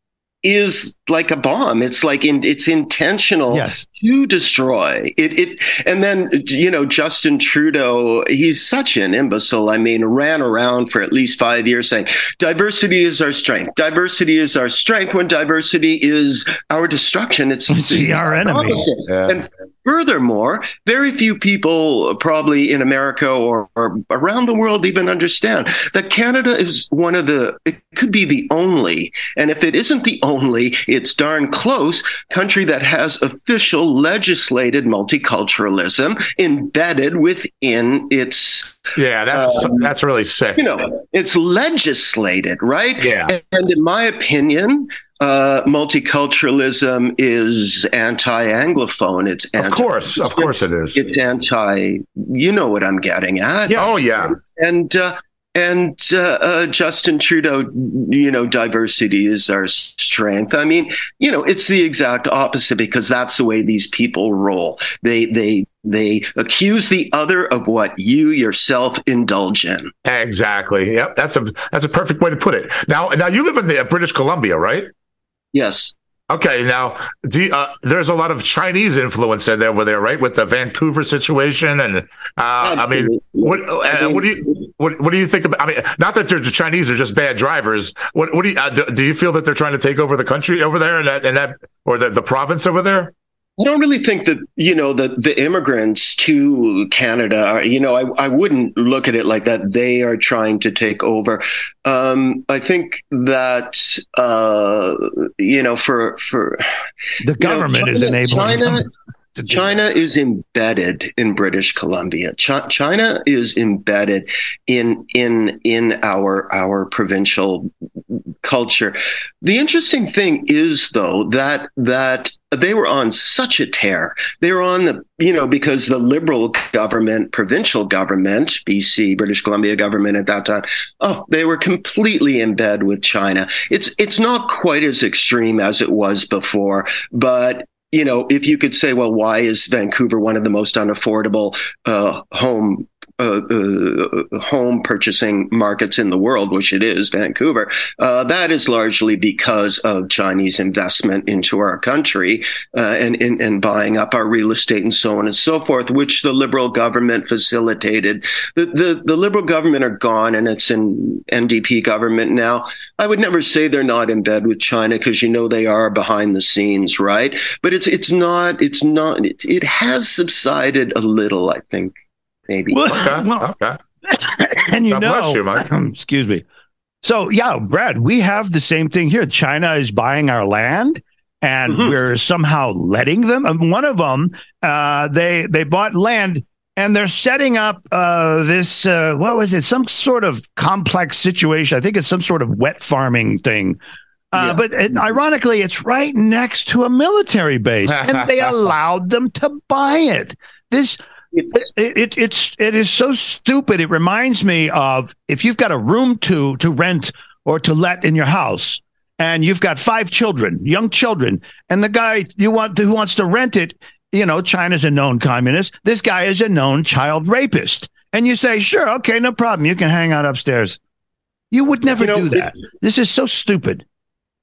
is like a bomb. It's like in, it's intentional yes. to destroy it. It and then you know Justin Trudeau, he's such an imbecile. I mean, ran around for at least five years saying diversity is our strength. Diversity is our strength. When diversity is our destruction, it's, it's our enemy. Yeah. And Furthermore, very few people, probably in America or, or, around the world, even understand that Canada is one of the, it could be the only, and if it isn't the only, it's darn close, country that has official legislated multiculturalism embedded within its. Yeah, that's um, that's really sick. You know, it's legislated, right? Yeah. And, and in my opinion, uh, multiculturalism is anti-anglophone. It's anti- of course, of course, it is. It's anti. You know what I'm getting at? Yeah. Oh, yeah. And uh, and uh, uh, Justin Trudeau, you know, diversity is our strength. I mean, you know, it's the exact opposite because that's the way these people roll. They they they accuse the other of what you yourself indulge in. Exactly. Yep. That's a that's a perfect way to put it. Now, now you live in the British Columbia, right? Yes. Okay, now you, uh, there's a lot of Chinese influence in there, over there, right? With the Vancouver situation, and uh, I mean, what, uh, what do you what, what do you think about? I mean, not that the Chinese are just bad drivers. What, what do you uh, do, do? you feel that they're trying to take over the country over there, and that, and that, or the, the province over there? I don't really think that you know the the immigrants to Canada are you know I I wouldn't look at it like that they are trying to take over. Um, I think that uh, you know for for the government know, China, is enabling China, China is embedded in British Columbia. Ch- China is embedded in in in our our provincial culture. The interesting thing is though that that they were on such a tear. They were on the, you know, because the liberal government, provincial government, BC, British Columbia government at that time, oh, they were completely in bed with China. It's it's not quite as extreme as it was before, but you know, if you could say, well, why is Vancouver one of the most unaffordable uh, home uh, uh, home purchasing markets in the world, which it is, Vancouver, uh, that is largely because of Chinese investment into our country uh, and, and, and buying up our real estate and so on and so forth, which the Liberal government facilitated. The, the, the Liberal government are gone and it's an NDP government now. I would never say they're not in bed with China because you know they are behind the scenes, right? But it's it's not it's not it, it has subsided a little, I think maybe. Well, okay. Well, okay. and you God know, you, excuse me. So yeah, Brad, we have the same thing here. China is buying our land, and mm-hmm. we're somehow letting them. And one of them, uh, they they bought land. And they're setting up uh, this, uh, what was it? Some sort of complex situation. I think it's some sort of wet farming thing. Uh, yeah. But it, ironically, it's right next to a military base, and they allowed them to buy it. This it, it, it's it is so stupid. It reminds me of if you've got a room to to rent or to let in your house, and you've got five children, young children, and the guy you want who wants to rent it, you know, China's a known communist. This guy is a known child rapist, and you say, sure, okay, no problem, you can hang out upstairs. You would never you know, do that. It, this is so stupid.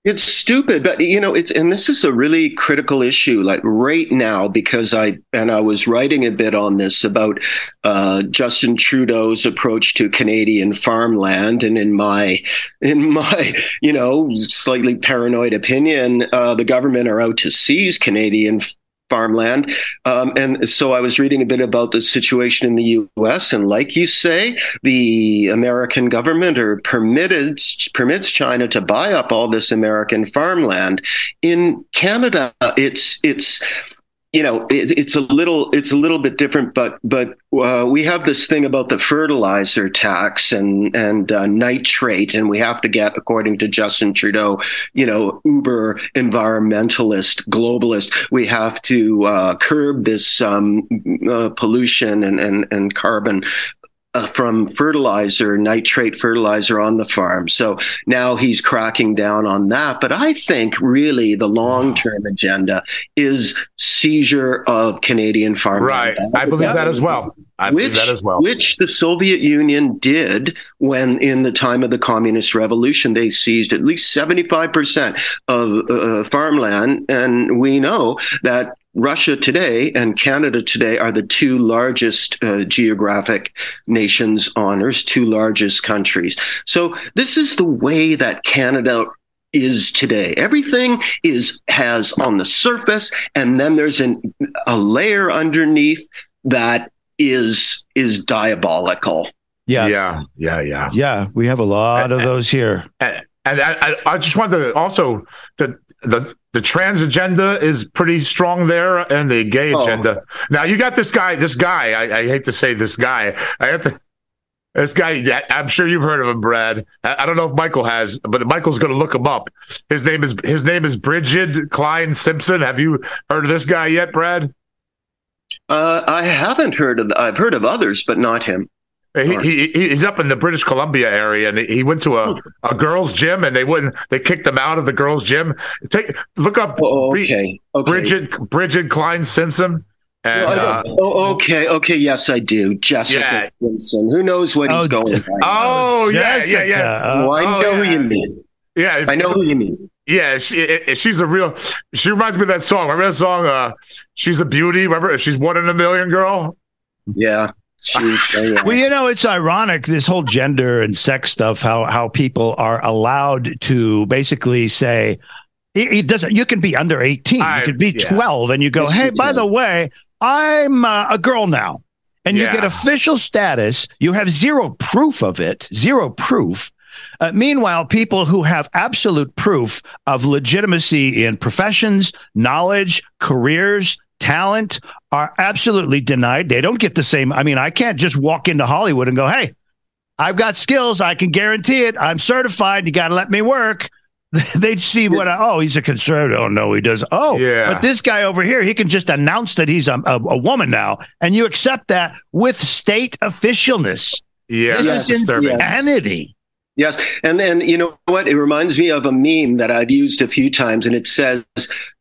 It's stupid, but you know, it's and this is a really critical issue. Like right now, because I and I was writing a bit on this about uh, Justin Trudeau's approach to Canadian farmland, and in my in my you know slightly paranoid opinion, uh, the government are out to seize Canadian farmland. Um, and so I was reading a bit about the situation in the U.S. And like you say, the American government or permitted permits China to buy up all this American farmland. In Canada, it's it's you know it, it's a little it's a little bit different but but uh, we have this thing about the fertilizer tax and and uh, nitrate and we have to get according to Justin Trudeau you know uber environmentalist globalist. We have to uh, curb this um, uh, pollution and, and and carbon uh, from fertilizer, nitrate fertilizer on the farm. So now he's cracking down on that. But I think really the long term agenda is seizure of Canadian farmland. Right. I believe that as well. I which, believe that as well. Which the Soviet Union did when, in the time of the Communist Revolution, they seized at least 75% of uh, farmland. And we know that Russia today and Canada today are the two largest uh, geographic nations on Earth, two largest countries. So this is the way that Canada is today. Everything is has on the surface, and then there's an, a layer underneath that is is diabolical. Yeah, yeah, yeah, yeah, yeah. We have a lot of those here. And, and I, I just wanted to also the the the trans agenda is pretty strong there, and the gay oh. agenda. Now you got this guy. This guy. I, I hate to say this guy. I have to. This guy, I'm sure you've heard of him, Brad. I don't know if Michael has, but Michael's going to look him up. His name is his name is Brigid Klein Simpson. Have you heard of this guy yet, Brad? Uh, I haven't heard of. I've heard of others, but not him. He, he, he's up in the British Columbia area, and he went to a, a girls' gym, and they wouldn't. They kicked him out of the girls' gym. Take look up. Oh, okay. okay. Brigid Brigid Klein Simpson. And, uh, oh, okay, okay, yes, I do. Jessica yeah. Simpson. Who knows what oh, he's going? Right oh, yeah, yeah, yeah. Oh, I know yeah. who you mean. Yeah, I know who you mean. Yeah, she, she's a real. She reminds me of that song. Remember that song? Uh, she's a beauty. Remember, she's one in a million, girl. Yeah. well, you know, it's ironic this whole gender and sex stuff. How how people are allowed to basically say it, it doesn't. You can be under eighteen. I, you could be yeah. twelve, and you go, "Hey, by the way, I'm uh, a girl now. And you get official status. You have zero proof of it, zero proof. Uh, meanwhile, people who have absolute proof of legitimacy in professions, knowledge, careers, talent are absolutely denied. They don't get the same. I mean, I can't just walk into Hollywood and go, hey, I've got skills. I can guarantee it. I'm certified. You got to let me work. they'd see what I, oh he's a conservative oh no he does oh yeah but this guy over here he can just announce that he's a, a, a woman now and you accept that with state officialness yeah this is insanity yes and then you know what it reminds me of a meme that i've used a few times and it says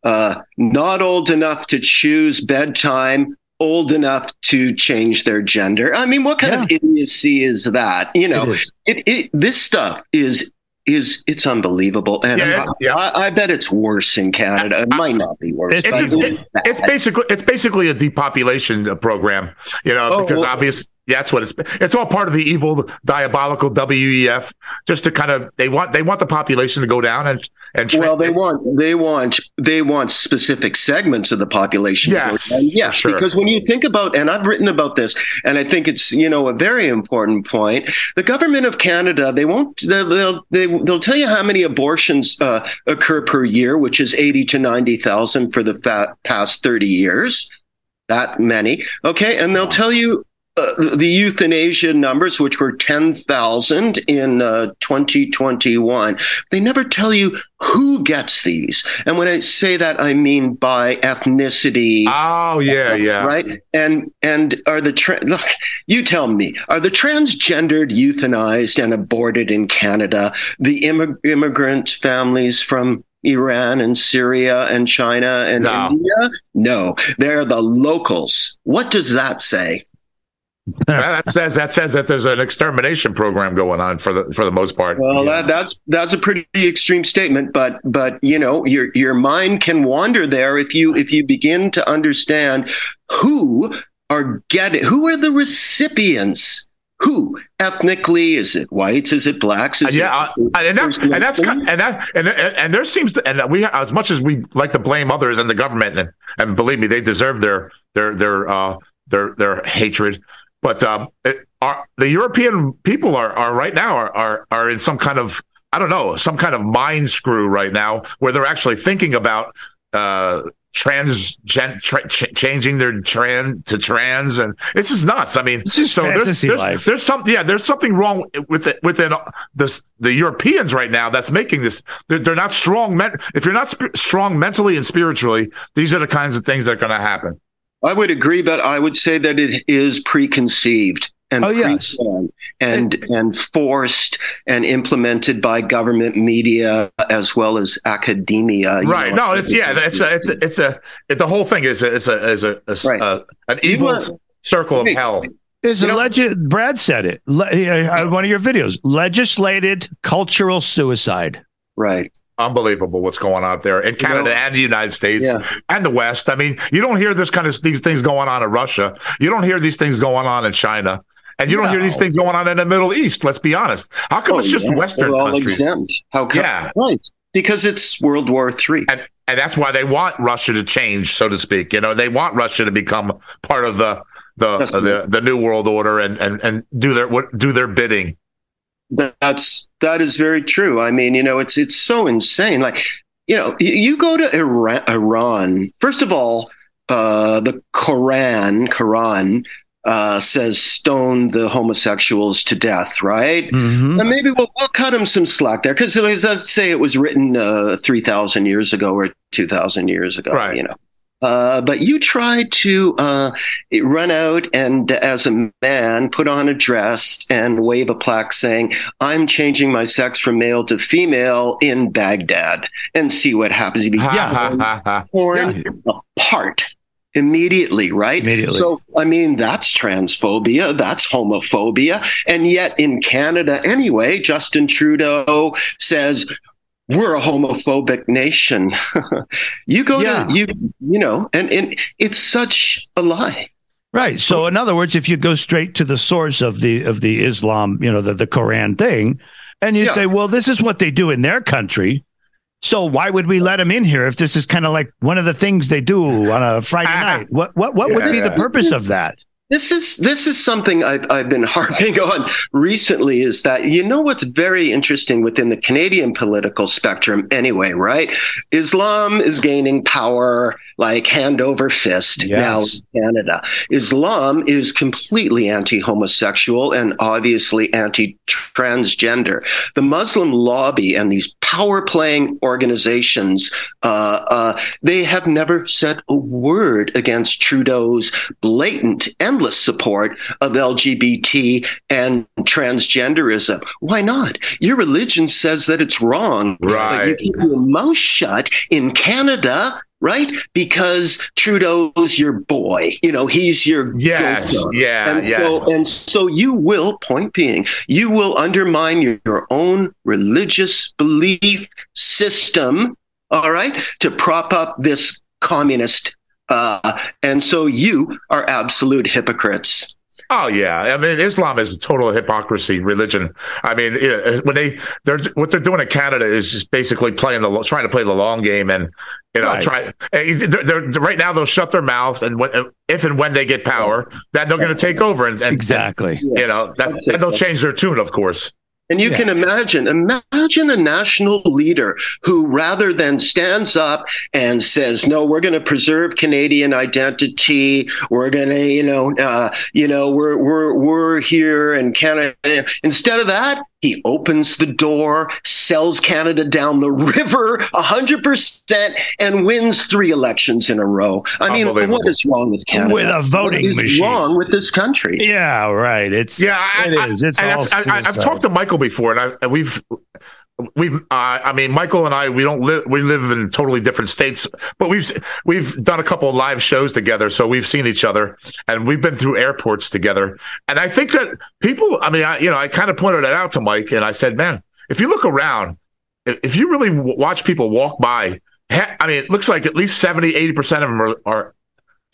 uh, not old enough to choose bedtime old enough to change their gender. I mean, what kind yeah. of idiocy is that? You know, it, it, it, this stuff is is it's unbelievable, and yeah, I, yeah. I, I, bet it's worse in Canada. It might not be worse. It's, it's, it's basically it's basically a depopulation program, you know, oh, because well, obviously yeah, that's what it's. It's all part of the evil, diabolical WEF. Just to kind of they want they want the population to go down and and tra- well they want they want they want specific segments of the population. Yes, yes, sure. because when you think about and I've written about this and I think it's you know a very important point. The government of Canada they won't they'll they'll, they, will they will tell you how many abortions uh, occur per year, which is eighty to ninety thousand for the fa- past thirty years that many. Okay. And they'll tell you uh, the euthanasia numbers, which were 10,000 in uh, 2021, they never tell you who gets these. And when I say that, I mean by ethnicity. Oh, yeah, yeah. Right. And, and are the, tra- look, you tell me, are the transgendered euthanized and aborted in Canada? The immig- immigrant families from Iran and Syria and China and no. India? No, they're the locals. What does that say? That says that says that there's an extermination program going on for the for the most part. Well, yeah. that, that's that's a pretty extreme statement, but but you know your your mind can wander there if you if you begin to understand who are getting who are the recipients. Who ethnically is it whites? Is it blacks? Is yeah, it, uh, and that's and that's and that and and there seems to and we as much as we like to blame others and the government and and believe me they deserve their their their uh their their hatred but um, it, are, the European people are, are right now are, are are in some kind of I don't know some kind of mind screw right now where they're actually thinking about uh, trans gen, tra- ch- changing their trans to trans and it's just nuts. I mean, so there's, there's, there's, some yeah there's something wrong with it within this the Europeans right now that's making this they're, they're not strong. Men- if you're not sp- strong mentally and spiritually, these are the kinds of things that are going to happen. I would agree, but I would say that it is preconceived and oh, yes. and and forced and implemented by government media as well as academia. Right. Know, no, it's yeah, it's a, it's a, it's a it, the whole thing is a, is a, is a, a, right. a an evil want, circle of hell. Is a legend? Brad said it. Le- uh, one of your videos, legislated cultural suicide. Right unbelievable what's going on there in Canada you know, and the United States yeah. and the West. I mean, you don't hear this kind of these things going on in Russia. You don't hear these things going on in China. And you no. don't hear these things going on in the Middle East. Let's be honest. How come oh, it's just yeah. Western countries? Exempt. How come? Yeah. Right. because it's World War Three. And, and that's why they want Russia to change, so to speak. You know, they want Russia to become part of the the uh, the, the new world order and, and and do their what do their bidding. That's that is very true. I mean, you know, it's it's so insane. Like, you know, you go to Iran. Iran first of all, uh, the Quran, Quran uh, says stone the homosexuals to death, right? Mm-hmm. And maybe we'll, we'll cut him some slack there because let's say it was written uh, three thousand years ago or two thousand years ago, right. you know. Uh, but you try to uh, run out and, as a man, put on a dress and wave a plaque saying, I'm changing my sex from male to female in Baghdad and see what happens. You be yeah. torn yeah. apart immediately, right? Immediately. So, I mean, that's transphobia, that's homophobia. And yet in Canada, anyway, Justin Trudeau says, we're a homophobic nation. you go yeah. to you you know, and, and it's such a lie. Right. So in other words, if you go straight to the source of the of the Islam, you know, the, the Quran thing, and you yeah. say, well, this is what they do in their country. So why would we let them in here if this is kind of like one of the things they do on a Friday night? What what what yeah, would be the purpose of that? This is this is something I've, I've been harping on recently. Is that you know what's very interesting within the Canadian political spectrum, anyway, right? Islam is gaining power like hand over fist yes. now in Canada. Islam is completely anti-homosexual and obviously anti-transgender. The Muslim lobby and these power-playing organizations, uh, uh, they have never said a word against Trudeau's blatant endless support of LGBT and transgenderism. Why not? Your religion says that it's wrong. Right. But you keep your mouth shut in Canada right? Because Trudeau's your boy. You know, he's your yes, yeah, and yeah. So and so you will point being you will undermine your, your own religious belief system. All right, to prop up this communist uh, and so you are absolute hypocrites. Oh yeah, I mean Islam is a total hypocrisy religion. I mean uh, when they they're what they're doing in Canada is just basically playing the trying to play the long game and you know right. try eh, they're, they're, right now they'll shut their mouth and when, if and when they get power then they're going to take over and, and exactly and, you know that, and they'll change their tune of course. And you yeah. can imagine, imagine a national leader who rather than stands up and says, no, we're going to preserve Canadian identity. We're going to, you know, uh, you know, we're, we're, we're here and Canada. Instead of that, he opens the door, sells Canada down the river 100%, and wins three elections in a row. I mean, what is wrong with Canada? With a voting machine. wrong with this country? Yeah, right. It's yeah, I, it is. It's all I, have talked to Michael before, and, I, and we've we've uh, i mean michael and i we don't live we live in totally different states but we've we've done a couple of live shows together so we've seen each other and we've been through airports together. And i think that people i mean i you know i kind of pointed it out to mike and i said man if you look around if you really watch people walk by i mean it looks like at least 70 80% of them are, are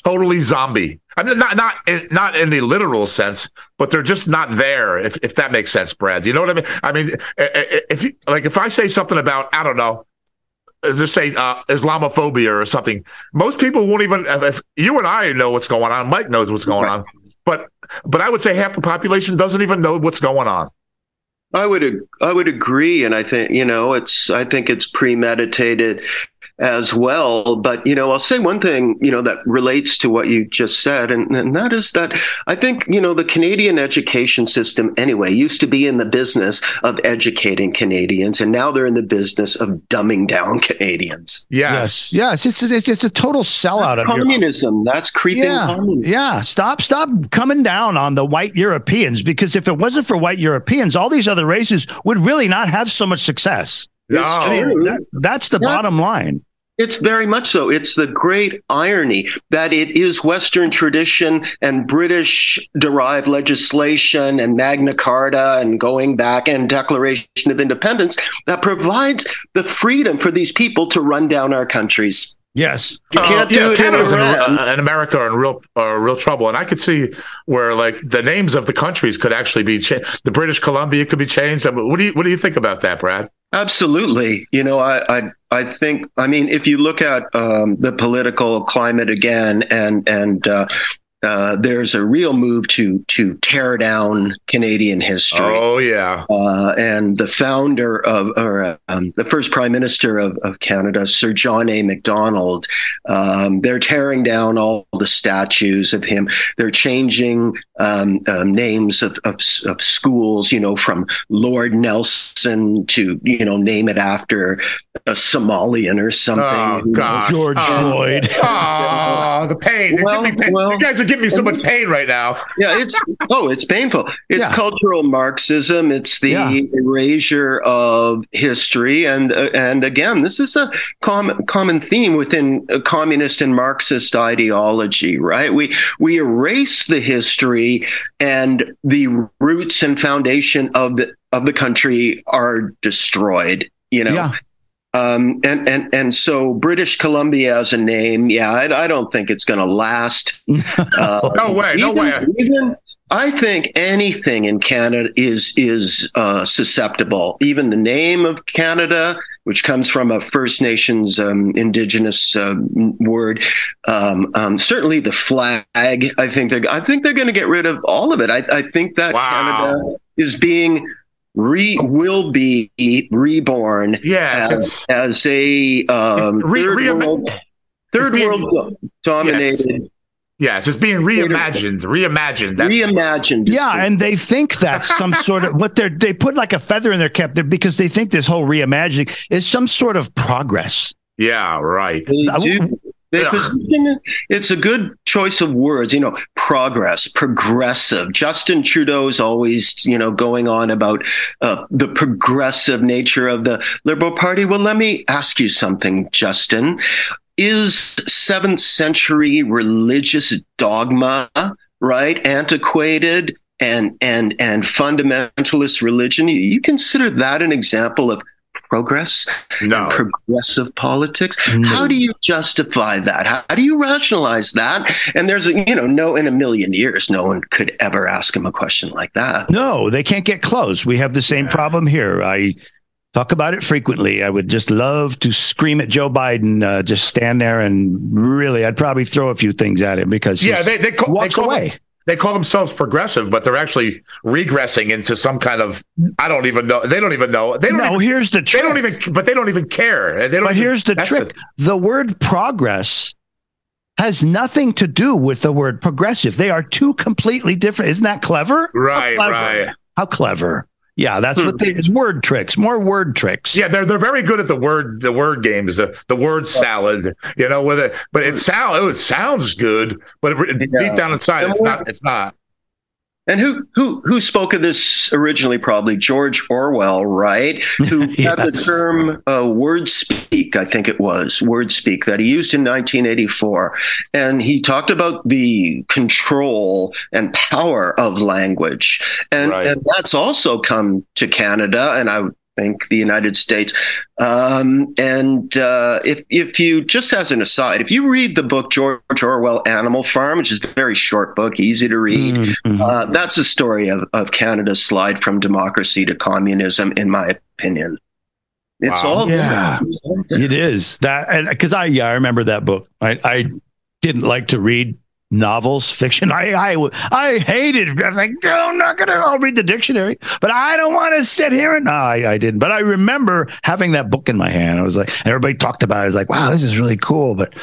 totally zombie. I mean, not not not in the literal sense, but they're just not there. If if that makes sense, Brad. You know what I mean? I mean, if you like, if I say something about I don't know, let's say uh, Islamophobia or something, most people won't even. If you and I know what's going on, Mike knows what's going on, but but I would say half the population doesn't even know what's going on. I would I would agree, and I think you know it's I think it's premeditated as well. But, you know, I'll say one thing, you know, that relates to what you just said, and, and that is that I think, you know, the Canadian education system anyway used to be in the business of educating Canadians, and now they're in the business of dumbing down Canadians. Yes. Yes. It's, it's, it's a total sellout That's of communism. Your... That's creeping yeah. communism. Yeah. Stop, stop coming down on the white Europeans because if it wasn't for white Europeans, all these other races would really not have so much success. No. I mean, that, that's the yeah. bottom line. It's very much so. It's the great irony that it is Western tradition and British derived legislation and Magna Carta and going back and Declaration of Independence that provides the freedom for these people to run down our countries. Yes, you can't uh, do yeah, it Canada's in in, uh, in America are in real are real trouble, and I could see where like the names of the countries could actually be changed. The British Columbia could be changed. I mean, what do you what do you think about that, Brad? Absolutely. You know, I, I, I think, I mean, if you look at um, the political climate again, and and uh, uh, there's a real move to to tear down Canadian history. Oh yeah, Uh, and the founder of, or um, the first prime minister of, of Canada, Sir John A. Macdonald, um, they're tearing down all the statues of him. They're changing um, um, names of, of, of schools, you know, from Lord Nelson to, you know, name it after a Somalian or something. Oh, Who George Oh. Floyd. oh, the pain. Well, giving pain. well- you guys are giving me so much pain right now. Yeah, it's oh, it's painful. It's Yeah. cultural Marxism. It's the Yeah. erasure of history, and uh, and again, this is a common common theme within a communist and Marxist ideology, right? We we erase the history, and the roots and foundation of the of the country are destroyed. You know. Yeah. Um, and, and, and so British Columbia as a name, yeah, I, I don't think it's going to last. Uh, No way, no even- way. Even I think anything in Canada is is uh, susceptible. Even the name of Canada, which comes from a First Nations um, Indigenous um, word, um, um, certainly the flag. I think they're I think they're going to get rid of all of it. I, I think that Wow. Canada is being re will be reborn Yes, as, as a um, Re- third reima- world third being- world dominated yes, it's being reimagined. Reimagined. That's, reimagined. Yeah, and they think that's some sort of what they're they put like a feather in their cap there because they think this whole reimagining is some sort of progress. yeah, right. They do- they Yeah. position it- it's a good choice of words, you know, progress, progressive. Justin Trudeau's always, you know, going on about uh, the progressive nature of the Liberal Party. Well, let me ask you something, Justin. Is seventh century religious dogma, right, antiquated and and and fundamentalist religion? You, you consider that an example of progress No. and progressive politics. No. How do you justify that? How, how do you rationalize that? And there's a, you know, no, in a million years, no one could ever ask him a question like that. No, they can't get close. We have the same problem here. I talk about it frequently. I would just love to scream at Joe Biden, uh, just stand there and really, I'd probably throw a few things at him because Yeah, they they call, they walks call away. them- they call themselves progressive, but they're actually regressing into some kind of I don't even know. They don't even know. They don't. No, even, here's the trick. they don't even. But they don't even care. They don't. But even- here's the trick the word progress has nothing to do with the word progressive. They are two completely different. Isn't that clever? How Right, clever. right. How clever. Yeah, that's Hmm. what they, it's word tricks, more word tricks. Yeah, they're they're very good at the word the word games, the the word salad. You know, with it, but it sound oh, it sounds good, but it, Yeah. deep down inside, it's not. It's not. And who who who spoke of this originally? Probably George Orwell, right? Who had the term uh, "word speak," I think it was "word speak" that he used in 1984, and he talked about the control and power of language, and Right. and that's also come to Canada, and I would think the United States. Um, and uh, if if you just as an aside, if you read the book George Orwell, Animal Farm, which is a very short book, easy to read. Mhm. Uh, that's a story of, of Canada's slide from democracy to communism, in my opinion. It's Wow. all Yeah. It is that, and because I, yeah, I remember that book. I, I didn't like to read novels, fiction. I, I, I hated. it. I was like, no, I'm not gonna. I'll read the dictionary, but I don't want to sit here and. No, I, I didn't. But I remember having that book in my hand. I was like, and everybody talked about it. I was like, wow, this is really cool. But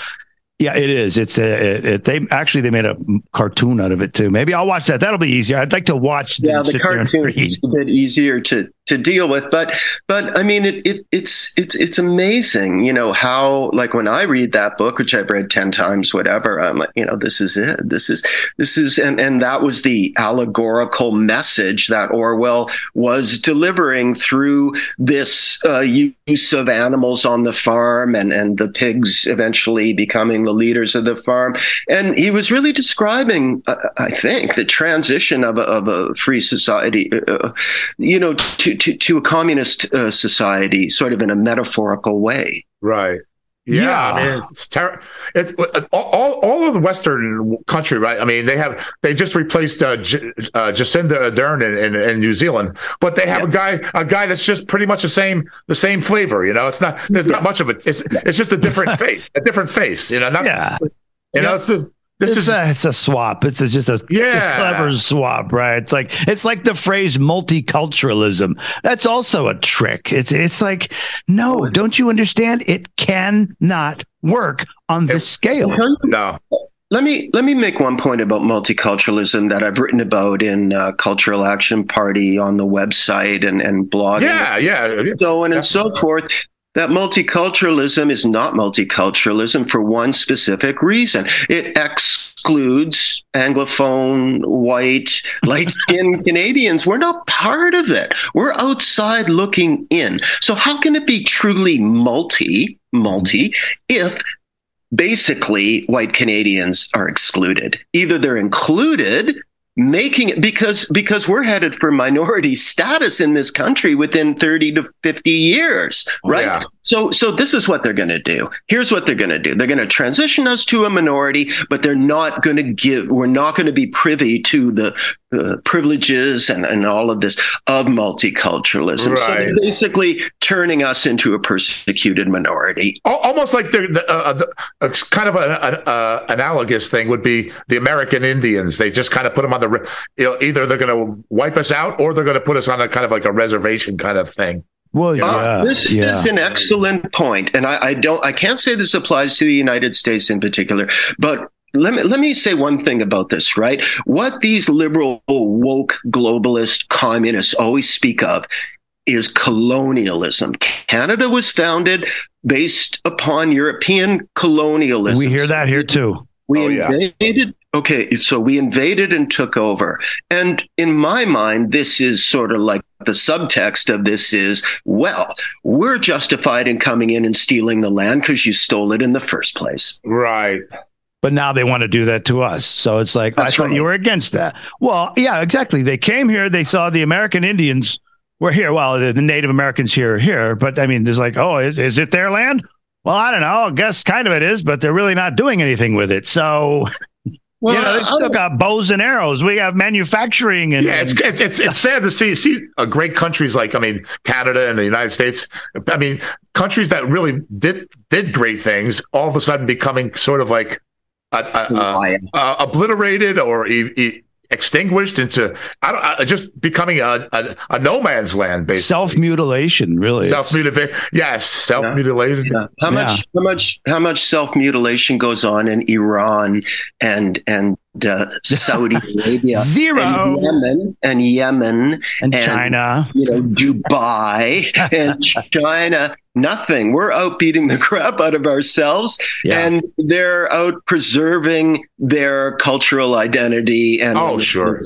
yeah, it is. It's a. It, it, they actually they made a cartoon out of it too. Maybe I'll watch that. That'll be easier. I'd like to watch. Yeah, the sit there and cartoon is a bit easier to to deal with, but but I mean, it, it it's it's it's amazing, you know how like when I read that book, which I've read ten times, whatever, I'm like, you know, this is it. This is this is, and and that was the allegorical message that Orwell was delivering through this uh, use of animals on the farm and and the pigs eventually becoming the leaders of the farm, and he was really describing, uh, I think, the transition of a, of a free society, uh, you know, to to, to a communist uh, society, sort of in a metaphorical way. Right. Yeah, Yeah. I mean it's terrible. It, all, all of the Western country, right? I mean, they have they just replaced uh, J- uh, Jacinda Ardern in, in, in New Zealand, but they have a guy a guy that's just pretty much the same the same flavor. You know, it's not there's not much of it. It's it's just a different face, a different face. You know, not Yeah. you know. It's just, this It's is a, it's a swap. It's a- just a, Yeah. a clever swap, right? It's like it's like the phrase multiculturalism. That's also a trick. It's it's like no, don't you understand? It cannot work on this scale. no. Let me let me make one point about multiculturalism that I've written about in uh, Cultural Action Party on the website and and blogging. Yeah, yeah, yeah. so on and so forth. That multiculturalism is not multiculturalism for one specific reason. It excludes Anglophone, white, light skinned Canadians. We're not part of it. We're outside looking in. So, how can it be truly multi, multi, if basically white Canadians are excluded? Either they're included making it because because we're headed for minority status in this country within 30 to 50 years right Yeah. So so this is what they're going to do. Here's what they're going to do. They're going to transition us to a minority but they're not going to give we're not going to be privy to the uh, privileges and, and all of this of multiculturalism. So they're basically turning us into a persecuted minority. Almost like the, the, uh, the kind of an uh, analogous thing would be the American Indians. They just kind of put them on the, you know, either they're going to wipe us out or they're going to put us on a kind of like a reservation kind of thing. Well, Uh, this yeah. is an excellent point, and I, I don't, I can't say this applies to the United States in particular, but let me let me say one thing about this. Right, what these liberal, woke, globalist, communists always speak of is colonialism. Canada was founded based upon European colonialism. we hear that here too. We Oh, yeah. invaded. Okay, so we invaded and took over. And in my mind, this is sort of like the subtext of this is well, we're justified in coming in and stealing the land because you stole it in the first place. Right. But now they want to do that to us. So it's like, I thought right. you were against that. Well, yeah, exactly. They came here, they saw the American Indians were here. Well, the, the Native Americans here are here. But I mean, there's like, oh, is, is it their land? Well, I don't know. I guess kind of it is, but they're really not doing anything with it. So, Well, you know, they still got bows and arrows. We have manufacturing and, Yeah, it's, it's it's it's sad to see see uh, great countries like I mean Canada and the United States. I mean countries that really did did great things, all of a sudden becoming sort of like uh, uh, uh, uh, obliterated or e- e- extinguished into I don't uh, just becoming a, a a no man's land basically. self mutilation, really. Self mutilated, yes, self mutilation Yeah. How much? How much? How much self mutilation goes on in Iran and and uh, Saudi Arabia, Zero. and Yemen, and Yemen, and and- China. you know, Dubai and China. Nothing. We're out beating the crap out of ourselves, Yeah. and they're out preserving their cultural identity and Oh, sure.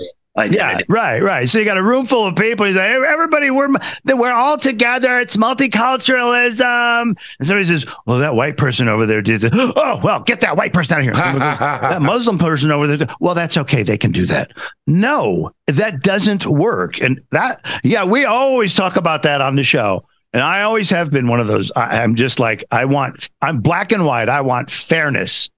Yeah, right, right. So you got a room full of people. You say, everybody, we're we're all together. It's multiculturalism. And somebody says, "Well, that white person over there did." It. Oh, well, get that white person out of here. That Muslim person over there. Well, that's okay. They can do that. No, that doesn't work. And that, yeah, we always talk about that on the show. And I always have been one of those. I, I'm just like, I want, I'm black and white. I want fairness.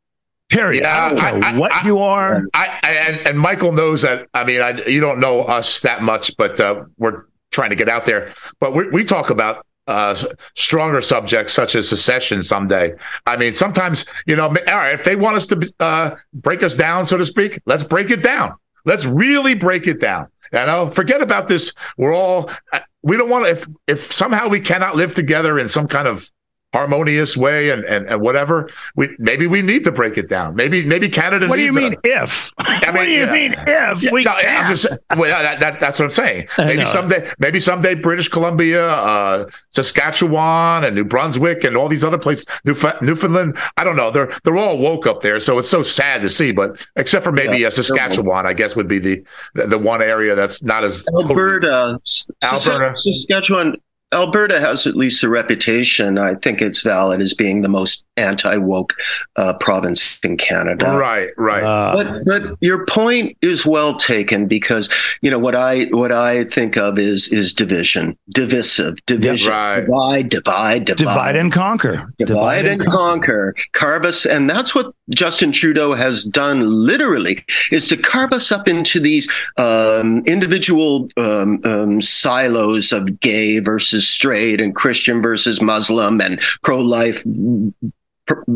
Period. I don't Yeah, know I- what you are. I, I and, and Michael knows that. I mean, I, you don't know us that much, but uh, we're trying to get out there. But we, we talk about uh, stronger subjects such as secession someday. I mean, sometimes you know, all right, if they want us to uh, break us down, so to speak, let's break it down. Let's really break it down. You know, forget about this. We're all. uh, We don't want to. If if somehow we cannot live together in some kind of harmonious way and, and, and whatever we maybe we need to break it down maybe maybe canada What do you needs a- mean if? what mean, do you yeah. mean if? yeah, we no, I'm can't? just well, that, that, that's what I'm saying. Maybe someday, maybe someday, British Columbia, uh, Saskatchewan, and New Brunswick, and all these other places, Newf- Newfoundland. I don't know. They're they're all woke up there, so it's so sad to see. But except for maybe Yeah, uh, Saskatchewan, I guess would be the, the the one area that's not as Alberta, S- Alberta. Saskatchewan. Alberta has at least a reputation. I think it's valid as being the most anti woke uh, province in Canada. Right, right. Uh, But but your point is well taken because you know what I what I think of is is division, divisive, division, right. divide, divide, divide, divide and conquer. divide and conquer, carve us, and that's what Justin Trudeau has done. Literally, is to carve us up into these um, individual um, um, silos of gay versus straight and Christian versus Muslim and pro-life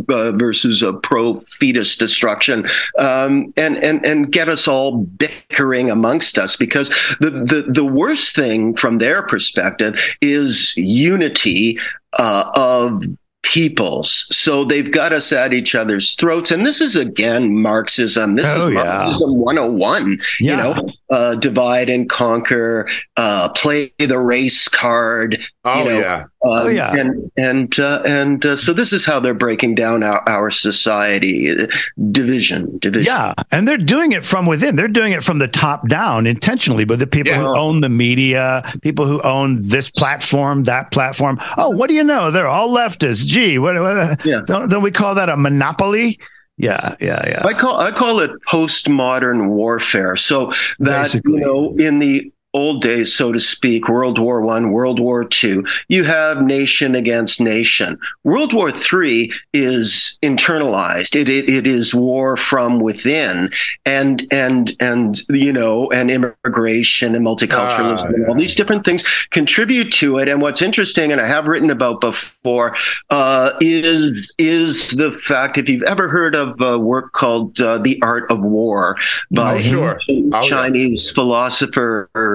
uh, versus a pro fetus destruction, um, and and and get us all bickering amongst us because the the the worst thing from their perspective is unity uh, of peoples. So they've got us at each other's throats, and this is again Marxism. This Oh, is yeah. Marxism 101. Yeah. You know, uh, divide and conquer, uh, play the race card. oh you know, yeah. Um, Oh, yeah. and and uh, and uh, so this is how they're breaking down our, our society: uh, division, division. Yeah, and they're doing it from within. They're doing it from the top down intentionally, but the people Yeah. who own the media, people who own this platform, that platform. Oh, what do you know? They're all leftists. Gee, what? what Yeah. don't, don't we call that a monopoly? Yeah, yeah, yeah. I call I call it postmodern warfare. So that Basically. you know, in the old days, so to speak, World War One, World War Two, you have nation against nation. World War Three is internalized. It, it it is war from within, and and and you know, and immigration and multiculturalism, Ah, and all these different things contribute to it. And what's interesting, and I have written about before, uh, is is the fact if you've ever heard of a work called uh, "The Art of War" by Oh, sure. Oh, yeah. Chinese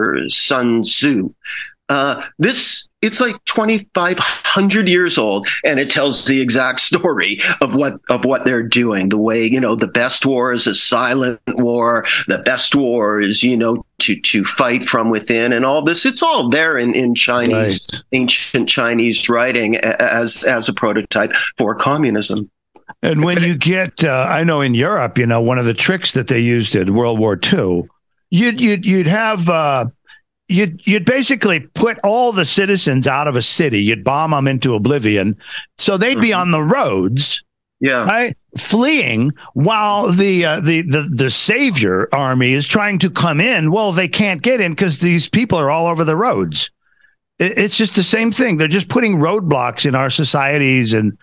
philosopher Sun Tzu. Uh, this it's like 2500 years old and it tells the exact story of what of what they're doing the way you know the best war is a silent war the best war is you know to to fight from within and all this it's all there in in chinese Right. ancient chinese writing as as a prototype for communism And when you get, uh, I know in Europe, you know, one of the tricks that they used in World War II, you'd you'd you'd have. Uh, You'd, you'd basically put all the citizens out of a city. You'd bomb them into oblivion. So they'd be on the roads, yeah right? Fleeing while the, uh, the, the, the savior army is trying to come in. Well, they can't get in because these people are all over the roads. It, it's just the same thing. They're just putting roadblocks in our societies and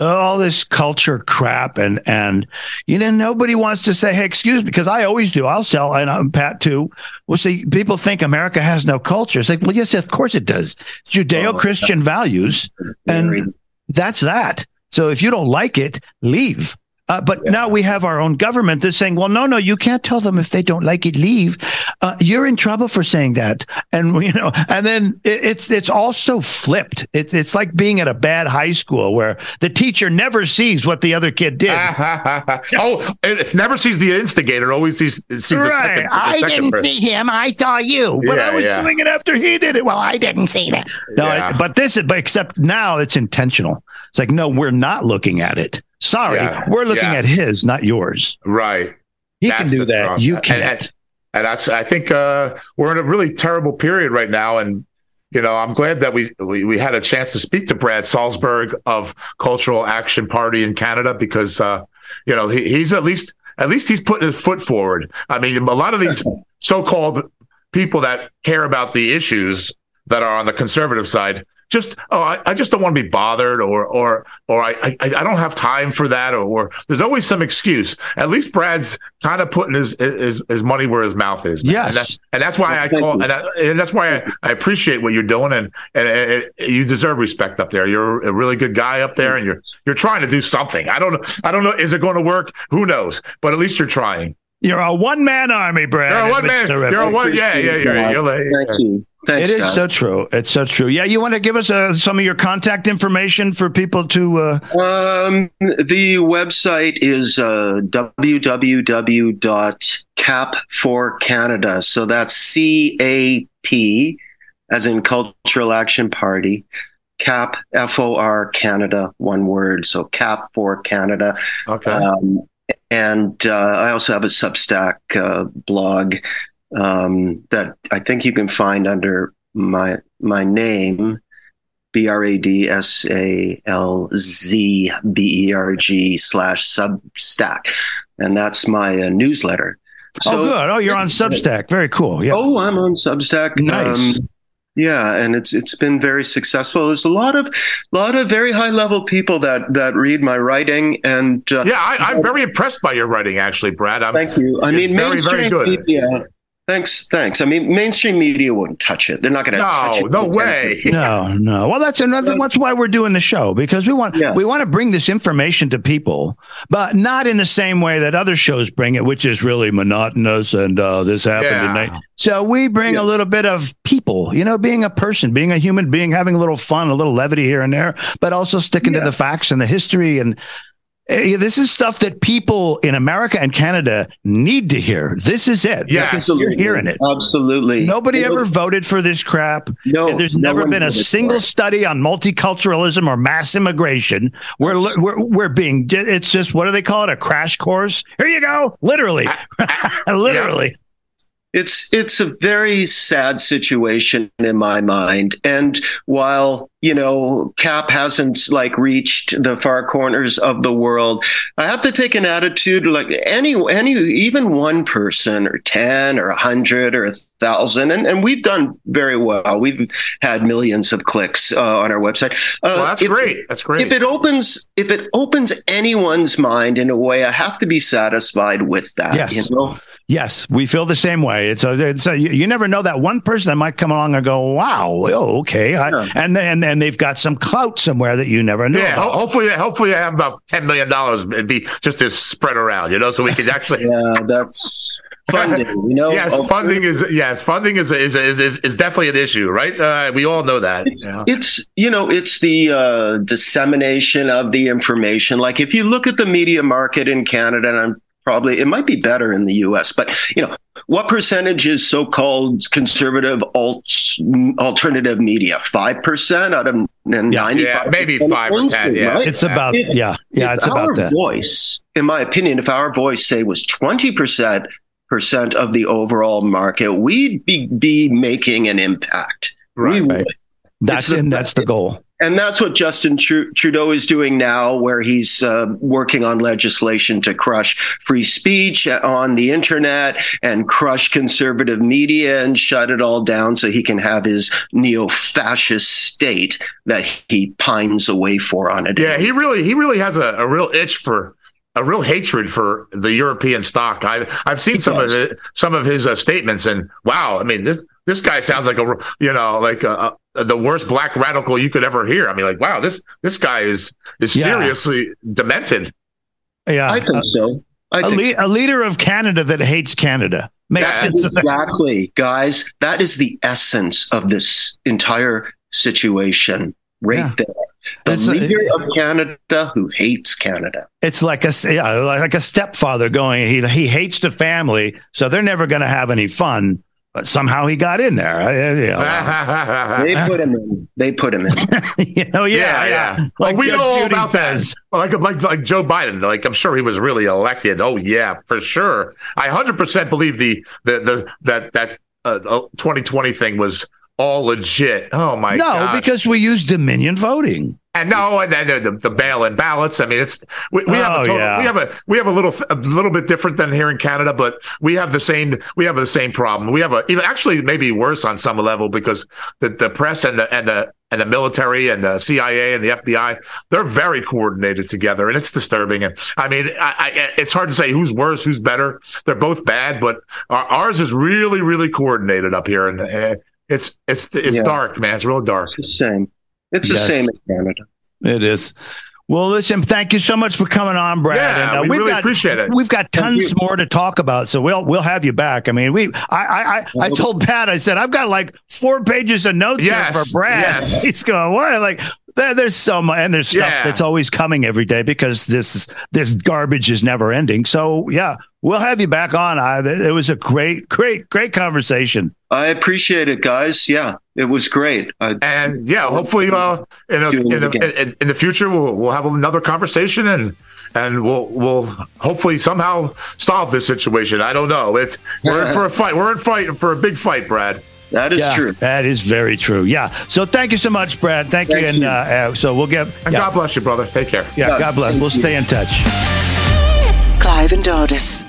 all this culture crap. And, and, you know, nobody wants to say, Hey, excuse me, because I always do. I'll sell, and I'm Pat too. Well, see, people think America has no culture. It's like, well, yes, of course it does. Judeo Christian values. And that's that. So if you don't like it, leave. Uh, but now we have our own government that's saying, well, no, no, you can't tell them if they don't like it, leave. Uh, you're in trouble for saying that. And, you know, and then it, it's, it's also flipped. It, it's like being at a bad high school where the teacher never sees what the other kid did. oh, it never sees the instigator. Always sees, sees the Right. second. I didn't person. see him. I saw you. but I was yeah. doing it after he did it. Well, I didn't see that. No, Yeah. But this is, but except now it's intentional. It's like, no, we're not looking at it. Sorry, Yeah. we're looking Yeah. at his, not yours. Right. He That's can do that. problem. You can't. And, and that's, I think, uh, we're in a really terrible period right now. And, you know, I'm glad that we, we, we had a chance to speak to Brad Salzberg of Cultural Action Party in Canada because, uh, you know, he, he's at least, at least he's putting his foot forward. I mean, a lot of these so-called people that care about the issues that are on the conservative side just oh I, I just don't want to be bothered or or or I, I I don't have time for that or, or there's always some excuse. At least Brad's kind of putting his his, his money where his mouth is. man. Yes. and that's, and that's why I call and, I, and that's why I, I appreciate what you're doing and and it, it- you deserve respect up there. You're a really good guy up there and you're you're trying to do something. I don't know I don't know is it going to work? Who knows? But at least you're trying. You're a one man army, Brad. You're a one man. terrific. You're a one. Yeah, yeah, you're, you're like, Thank you. Thanks, It is so true. It's so true. Yeah, you want to give us uh, some of your contact information for people to. Uh, Um, the website is uh, www.cap4canada. So that's C A P, as in Cultural Action Party. Cap F O R Canada, one word. So Cap for Canada. okay. Um, and uh, I also have a Substack uh, blog um, that I think you can find under my my name. B R A D S A L Z B E R G slash Substack, and that's my uh, newsletter. So, oh, good. Oh, you're on Substack. Very cool. Yeah. Oh, I'm on Substack. Nice. Um, yeah, and it's it's been very successful. There's a lot of lot of very high level people that that read my writing, and uh, yeah, I, am very impressed by your writing, actually, Brad. I'm, thank you. I mean, very very good. Media, Thanks, thanks. I mean, mainstream media wouldn't touch it. They're not going to no, touch it. No way. no, no. Well, that's another. That's why we're doing the show because we want yeah. we want to bring this information to people, but not in the same way that other shows bring it, which is really monotonous and uh, this happened yeah. tonight. So we bring yeah. a little bit of people, you know, being a person, being a human being, having a little fun, a little levity here and there, but also sticking to the facts and the history and Eh, this is stuff that people in America and Canada need to hear. This is it. Yeah, you're hearing it. Absolutely. Nobody ever voted for this crap. No, there's no never been a single study on multiculturalism or mass immigration. We're, we're we're being. It's just what do they call it? A crash course. Here you go. Literally, literally. It's it's a very sad situation in my mind. And while you know Cap hasn't like reached the far corners of the world, I have to take an attitude like any any even one person or ten or a hundred or a thousand, and, and we've done very well. We've had millions of clicks uh, on our website. Uh, well, that's if, great. That's great. If it opens, if it opens anyone's mind in a way, I have to be satisfied with that. Yes. You know? Yes, we feel the same way. It's a, it's a, you, you, never know that one person that might come along and go, "Wow, oh, okay," I, and then and then they've got some clout somewhere that you never know. Yeah, about. hopefully, hopefully, I have about ten million dollars. It'd be just to spread around, you know, so we could actually. yeah, that's funding. You know, yes, funding is yes, funding is is is is, is definitely an issue, right? Uh, we all know that. It's, yeah. it's you know, it's the uh, dissemination of the information. Like if you look at the media market in Canada, and I'm probably it might be better in the US, but you know, what percentage is so-called conservative alt alternative media? Five percent out of ninety. Yeah, maybe five or ten. Yeah, right? it's about it, yeah, yeah, it's about that. Voice, in my opinion, if our voice say was twenty percent percent of the overall market, we'd be, be making an impact. Right. right. That's in, that's the goal and that's what Justin Trudeau is doing now, where he's uh, working on legislation to crush free speech on the internet and crush conservative media and shut it all down so he can have his neo-fascist state that he pines away for on it. Yeah, he really he really has a, a real itch for a real hatred for the European stock. I've I've seen some of it, some of his uh, statements, and wow, I mean this this guy sounds like a you know like a, a, the worst black radical you could ever hear. I mean, like wow, this this guy is is seriously demented. Yeah, I think uh, so. I a, le- so. a, leader of Canada that hates Canada makes sense. Exactly, guys. That is the essence of this entire situation, right yeah. there. The it's leader a, of Canada who hates Canada. It's like a yeah, like a stepfather going. He he hates the family, so they're never going to have any fun. But somehow he got in there. You know. they put him in. They put him in. you know, yeah, yeah. yeah. Like we know all about says. that. Like like like Joe Biden. Like I'm sure he was really elected. Oh yeah, for sure. I 100 percent believe the the the that that uh, 2020 thing was all legit. Oh my no, god! No, because we use Dominion voting. And no, and then the, the bail-in ballots. I mean, it's we, we have a oh, total, yeah. we have a we have a little a little bit different than here in Canada, but we have the same we have the same problem. We have a even actually maybe worse on some level because the, the press and the and the and the military and the CIA and the FBI they're very coordinated together, and it's disturbing. And I mean, I, I, it's hard to say who's worse, who's better. They're both bad, but our, ours is really really coordinated up here, and uh, it's it's it's yeah. dark, man. It's real dark. It's the same. It's yes. the same in Canada. It is. Well, listen, thank you so much for coming on, Brad. Yeah, and, uh, we really got, appreciate it. We've got tons more to talk about, so we'll we'll have you back. I mean, we I I I, I told Pat, I said I've got like four pages of notes yes, here for Brad. Yes. He's going, what? Like there, there's so much, and there's stuff yeah. that's always coming every day because this this garbage is never ending. So yeah, we'll have you back on. I, it was a great, great, great conversation. I appreciate it, guys. Yeah, it was great. I, and yeah, hopefully, uh, in, a, in, a, in, in, the future, we'll, we'll have another conversation and and we'll we'll hopefully somehow solve this situation. I don't know. It's we're in for a fight. We're in fight for a big fight, Brad. That is yeah, true. That is very true. Yeah. So thank you so much, Brad. Thank, Thank you. And you. uh, uh, so we'll get. And yeah, God bless you, brother. Take care. yeah, God, God bless. We'll you. stay in touch. Clive and Dardis.